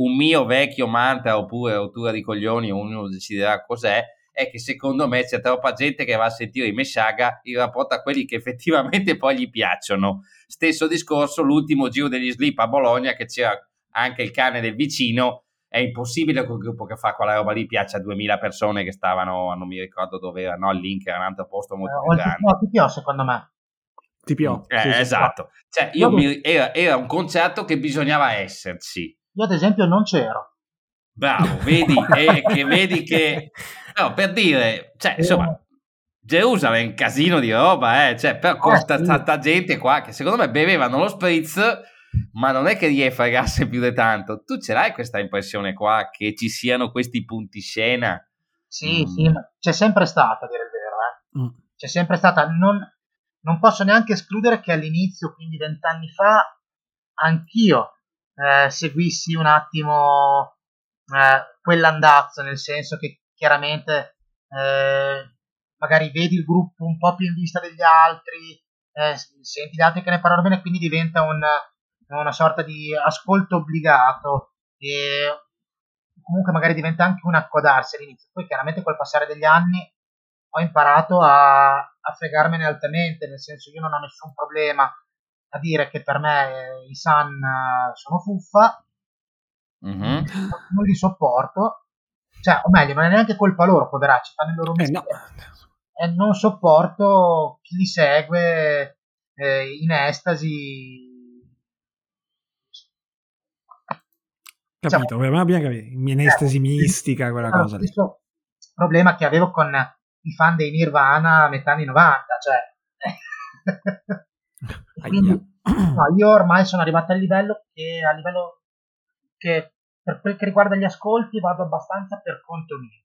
Un mio vecchio mantra oppure rottura di coglioni, ognuno deciderà cos'è, è che secondo me c'è troppa gente che va a sentire i Meshaga in rapporto a quelli che effettivamente poi gli piacciono. Stesso discorso l'ultimo giro degli Sleep a Bologna che c'era anche il cane del vicino è impossibile che un gruppo che fa quella roba lì piaccia a 2000 persone che stavano, non mi ricordo dove era, no? Link era un altro posto molto eh, più grande. No, PPO secondo me. TPO. Eh, sì, esatto. Cioè, io mi, era, era, un concerto che bisognava esserci. Io ad esempio non c'ero. Bravo, vedi, *laughs* e che vedi che... No, per dire, cioè, insomma, Gerusalemme è un casino di roba, eh, cioè, però con eh, tanta gente qua che secondo me bevevano lo spritz, ma non è che gli fregasse più di tanto. Tu ce l'hai questa impressione qua che ci siano questi punti scena? Sì, mm. sì, c'è sempre stata, a dire il vero, eh. Mm. C'è sempre stata, non, non posso neanche escludere che all'inizio, quindi vent'anni fa, anch'io eh, seguissi un attimo eh, quell'andazzo, nel senso che chiaramente eh, magari vedi il gruppo un po' più in vista degli altri, eh, senti gli altri che ne parlano bene, quindi diventa un, una sorta di ascolto obbligato e comunque magari diventa anche un accodarsi all'inizio. Poi chiaramente col passare degli anni ho imparato a, a fregarmene altamente, nel senso io non ho nessun problema a dire che per me eh, i Sun sono fuffa, mm-hmm. non li sopporto, cioè, o meglio, non è neanche colpa loro, poveracci, fanno il loro mestiere. Eh no. E non sopporto chi li segue eh, in estasi. Capito, cioè, abbiamo capito, in estasi eh, mistica, quella cosa. Lo stesso problema che avevo con i fan dei Nirvana a metà anni 90, cioè... Quindi, *clears throat* no, io ormai sono arrivato al livello che, a livello che per quel che riguarda gli ascolti vado abbastanza per conto mio.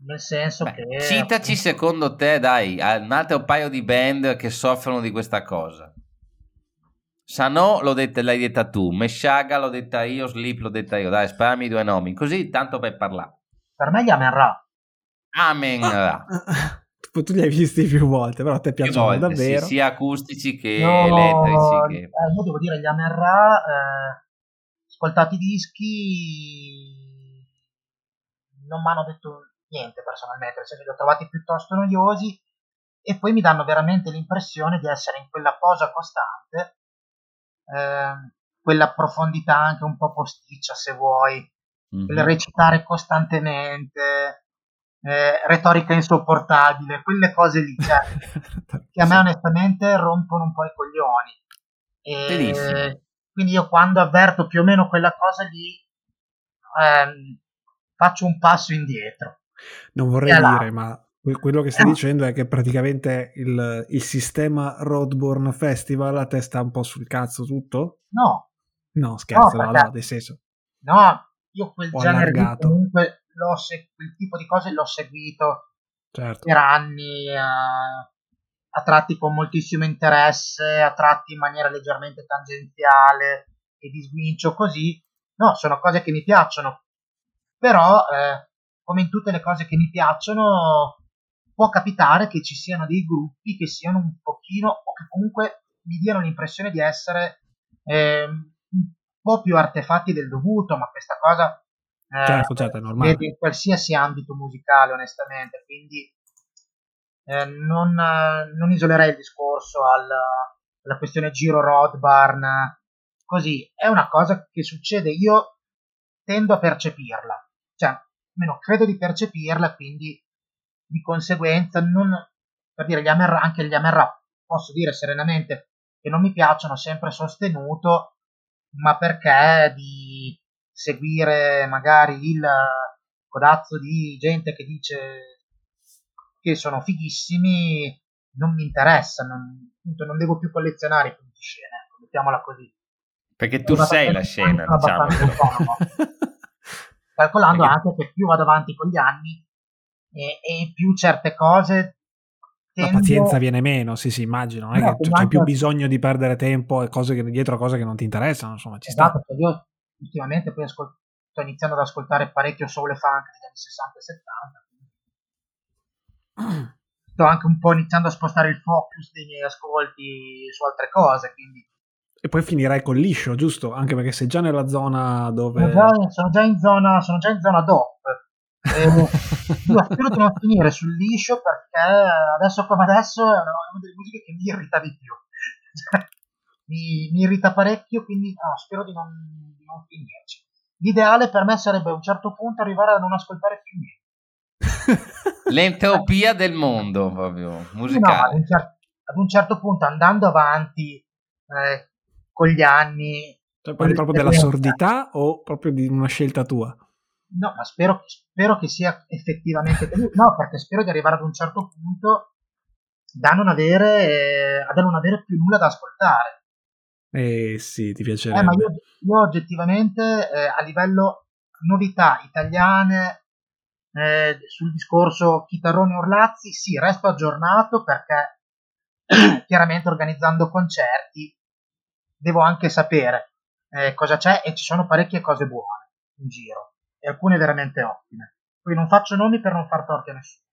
Nel senso Beh, che... Citaci secondo te, dai, un altro paio di band che soffrono di questa cosa. Sano l'ho detta, l'hai detta tu, Meshaga l'ho detta io, Sleep l'ho detta io, dai, sparami due nomi, così tanto per parlare. Per me gli Amen Ra. Amen Ra. *laughs* tu li hai visti più volte, però a te piacciono volte, davvero. Sì, sia acustici che no, elettrici. Che... Eh, io devo dire, gli Amen Ra, eh, ascoltati i dischi, non mi hanno detto niente personalmente, nel senso li ho trovati piuttosto noiosi e poi mi danno veramente l'impressione di essere in quella posa costante, eh, quella profondità anche un po' posticcia se vuoi, mm-hmm. quel recitare costantemente, eh, retorica insopportabile, quelle cose lì, cioè, *laughs* che a me onestamente rompono un po' i coglioni. E quindi io quando avverto più o meno quella cosa lì ehm, faccio un passo indietro. Non vorrei e dire, là. ma quello che stai eh. dicendo è che praticamente il, il sistema Roadborne Festival a te sta un po' sul cazzo tutto? No. No, scherzo, no, no, nel senso. No, io quel genere di comunque se- quel tipo di cose l'ho seguito certo. per anni, eh, a tratti con moltissimo interesse, a tratti in maniera leggermente tangenziale e di sguincio così. No, sono cose che mi piacciono, però eh, come in tutte le cose che mi piacciono può capitare che ci siano dei gruppi che siano un pochino o che comunque mi diano l'impressione di essere eh, un po' più artefatti del dovuto, ma questa cosa certo, certo, è normale. in qualsiasi ambito musicale, onestamente. Quindi eh, non, non, isolerei il discorso alla, alla questione Giro Rodbarn. Così è una cosa che succede. Io tendo a percepirla, cioè, almeno credo di percepirla, quindi di conseguenza, non, per dire, gli Amerra, anche gli Amerra, posso dire serenamente che non mi piacciono, sempre sostenuto, ma perché di seguire magari il codazzo di gente che dice che sono fighissimi non mi interessa, non, appunto, non devo più collezionare i punti scena, ecco, mettiamola così. Perché tu sei la scena, diciamo. *laughs* Calcolando Perché... anche che più vado avanti con gli anni e, e più certe cose la pazienza viene meno, sì, sì, immagino. Non è no, che c'è più bisogno di perdere tempo e cose che, dietro a cose che non ti interessano. Insomma, ci esatto, sta. Io ultimamente poi ascol- sto iniziando ad ascoltare parecchio soul e funk degli anni 60 e 70 sto anche un po' iniziando a spostare il focus dei miei ascolti su altre cose quindi e poi finirai col liscio, giusto? Anche perché sei già nella zona dove... Sono già, sono già in zona, sono già in zona DOP. io spero di non finire sul liscio perché adesso come adesso è una, una delle musiche che mi irrita di più. *laughs* mi, mi, irrita parecchio, quindi no, spero di non, non, finirci. L'ideale per me sarebbe a un certo punto arrivare a non ascoltare più niente. *laughs* L'entropia del mondo, proprio, musicale. No, ad un certo punto andando avanti eh, con gli anni... Cioè, parli proprio della sordità o proprio di una scelta tua? No, ma spero, spero che sia effettivamente. No, perché spero di arrivare ad un certo punto da non avere, eh, da non avere più nulla da ascoltare. Eh sì, ti piacerebbe. Eh, ma io, io oggettivamente eh, a livello novità italiane eh, sul discorso chitarroni orlazzi, sì, resto aggiornato perché *clears throat* chiaramente organizzando concerti devo anche sapere eh, cosa c'è e ci sono parecchie cose buone in giro e alcune veramente ottime. Poi non faccio nomi per non far torti a nessuno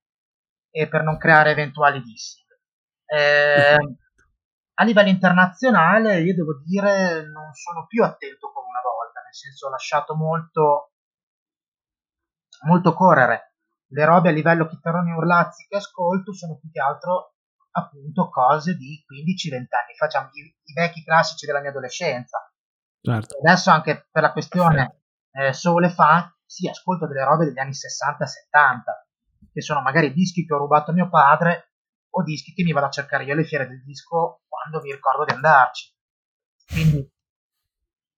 e per non creare eventuali dissi. *laughs* Eh, a livello internazionale io devo dire non sono più attento come una volta, nel senso ho lasciato molto, molto correre. Le robe a livello chitarroni urlazzi che ascolto sono più che altro appunto cose di 15-20 anni fa, diciamo, i, i, vecchi classici della mia adolescenza. Certo. Adesso anche per la questione eh, soul e funk, sì, ascolto delle robe degli anni 60-70, che sono magari dischi che ho rubato a mio padre o dischi che mi vado a cercare io alle fiere del disco quando mi ricordo di andarci. Quindi,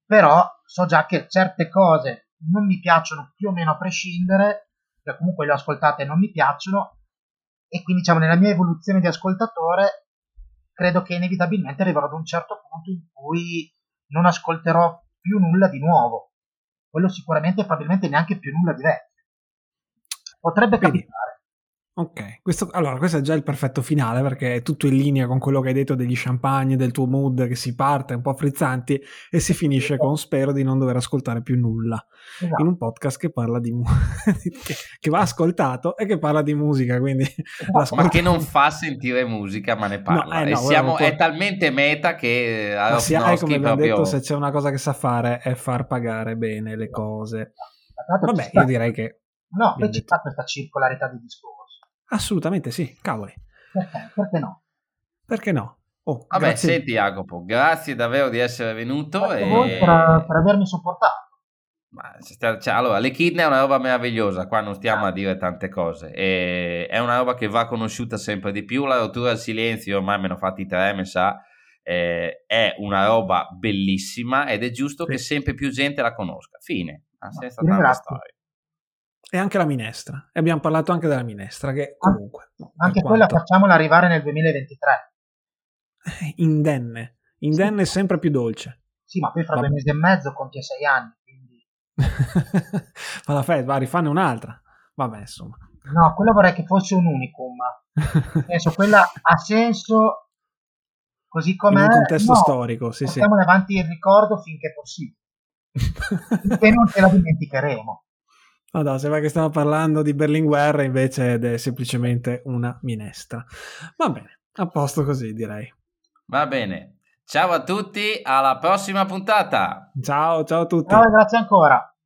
però so già che certe cose non mi piacciono più o meno a prescindere, che comunque le ho ascoltate e non mi piacciono, e quindi diciamo nella mia evoluzione di ascoltatore credo che inevitabilmente arriverò ad un certo punto in cui non ascolterò più nulla di nuovo. Quello sicuramente probabilmente neanche più nulla di vecchio. Potrebbe Quindi, capitare. Ok, questo, allora questo è già il perfetto finale perché è tutto in linea con quello che hai detto degli champagne, del tuo mood che si parte un po' frizzanti e si finisce con spero di non dover ascoltare più nulla esatto. in un podcast che parla di *laughs* che, che va ascoltato e che parla di musica, quindi esatto. ma che non fa sentire musica ma ne parla no, eh, no, siamo, è talmente meta che eh, ma sia, come abbiamo proprio... detto se c'è una cosa che sa fare è far pagare bene le cose. Vabbè, io direi che No, poi c'è questa circolarità di discorso Assolutamente sì, cavoli. Perché, perché no? Perché no? Oh, Vabbè, grazie. senti Jacopo, grazie davvero di essere venuto. Grazie e... per, per avermi sopportato. Ma, cioè, allora, le kidney è una roba meravigliosa, qua non stiamo a dire tante cose, e è una roba che va conosciuta sempre di più, la rottura del silenzio, ormai me ne ho fatti tre, mi sa, eh, è una roba bellissima ed è giusto sì. che sempre più gente la conosca, fine, senza tanta storia e anche la minestra. E abbiamo parlato anche della minestra, che comunque... Anche quella quanto... facciamola arrivare nel 2023. Eh, indenne. Indenne sì. sempre più dolce. Sì, ma poi fra due mesi e mezzo compie sei anni, quindi... *laughs* ma la fai, va, rifanne un'altra. Vabbè, insomma. No, quella vorrei che fosse un unicum. Penso quella ha senso così come... In un contesto no, storico, sì, sì. avanti il ricordo finché è possibile. *laughs* e non ce la dimenticheremo. No, no, sembra che stiamo parlando di Berlinguer invece ed è semplicemente una minestra. Va bene, a posto così direi. Va bene. Ciao a tutti, alla prossima puntata. Ciao, ciao a tutti. Ciao, grazie ancora.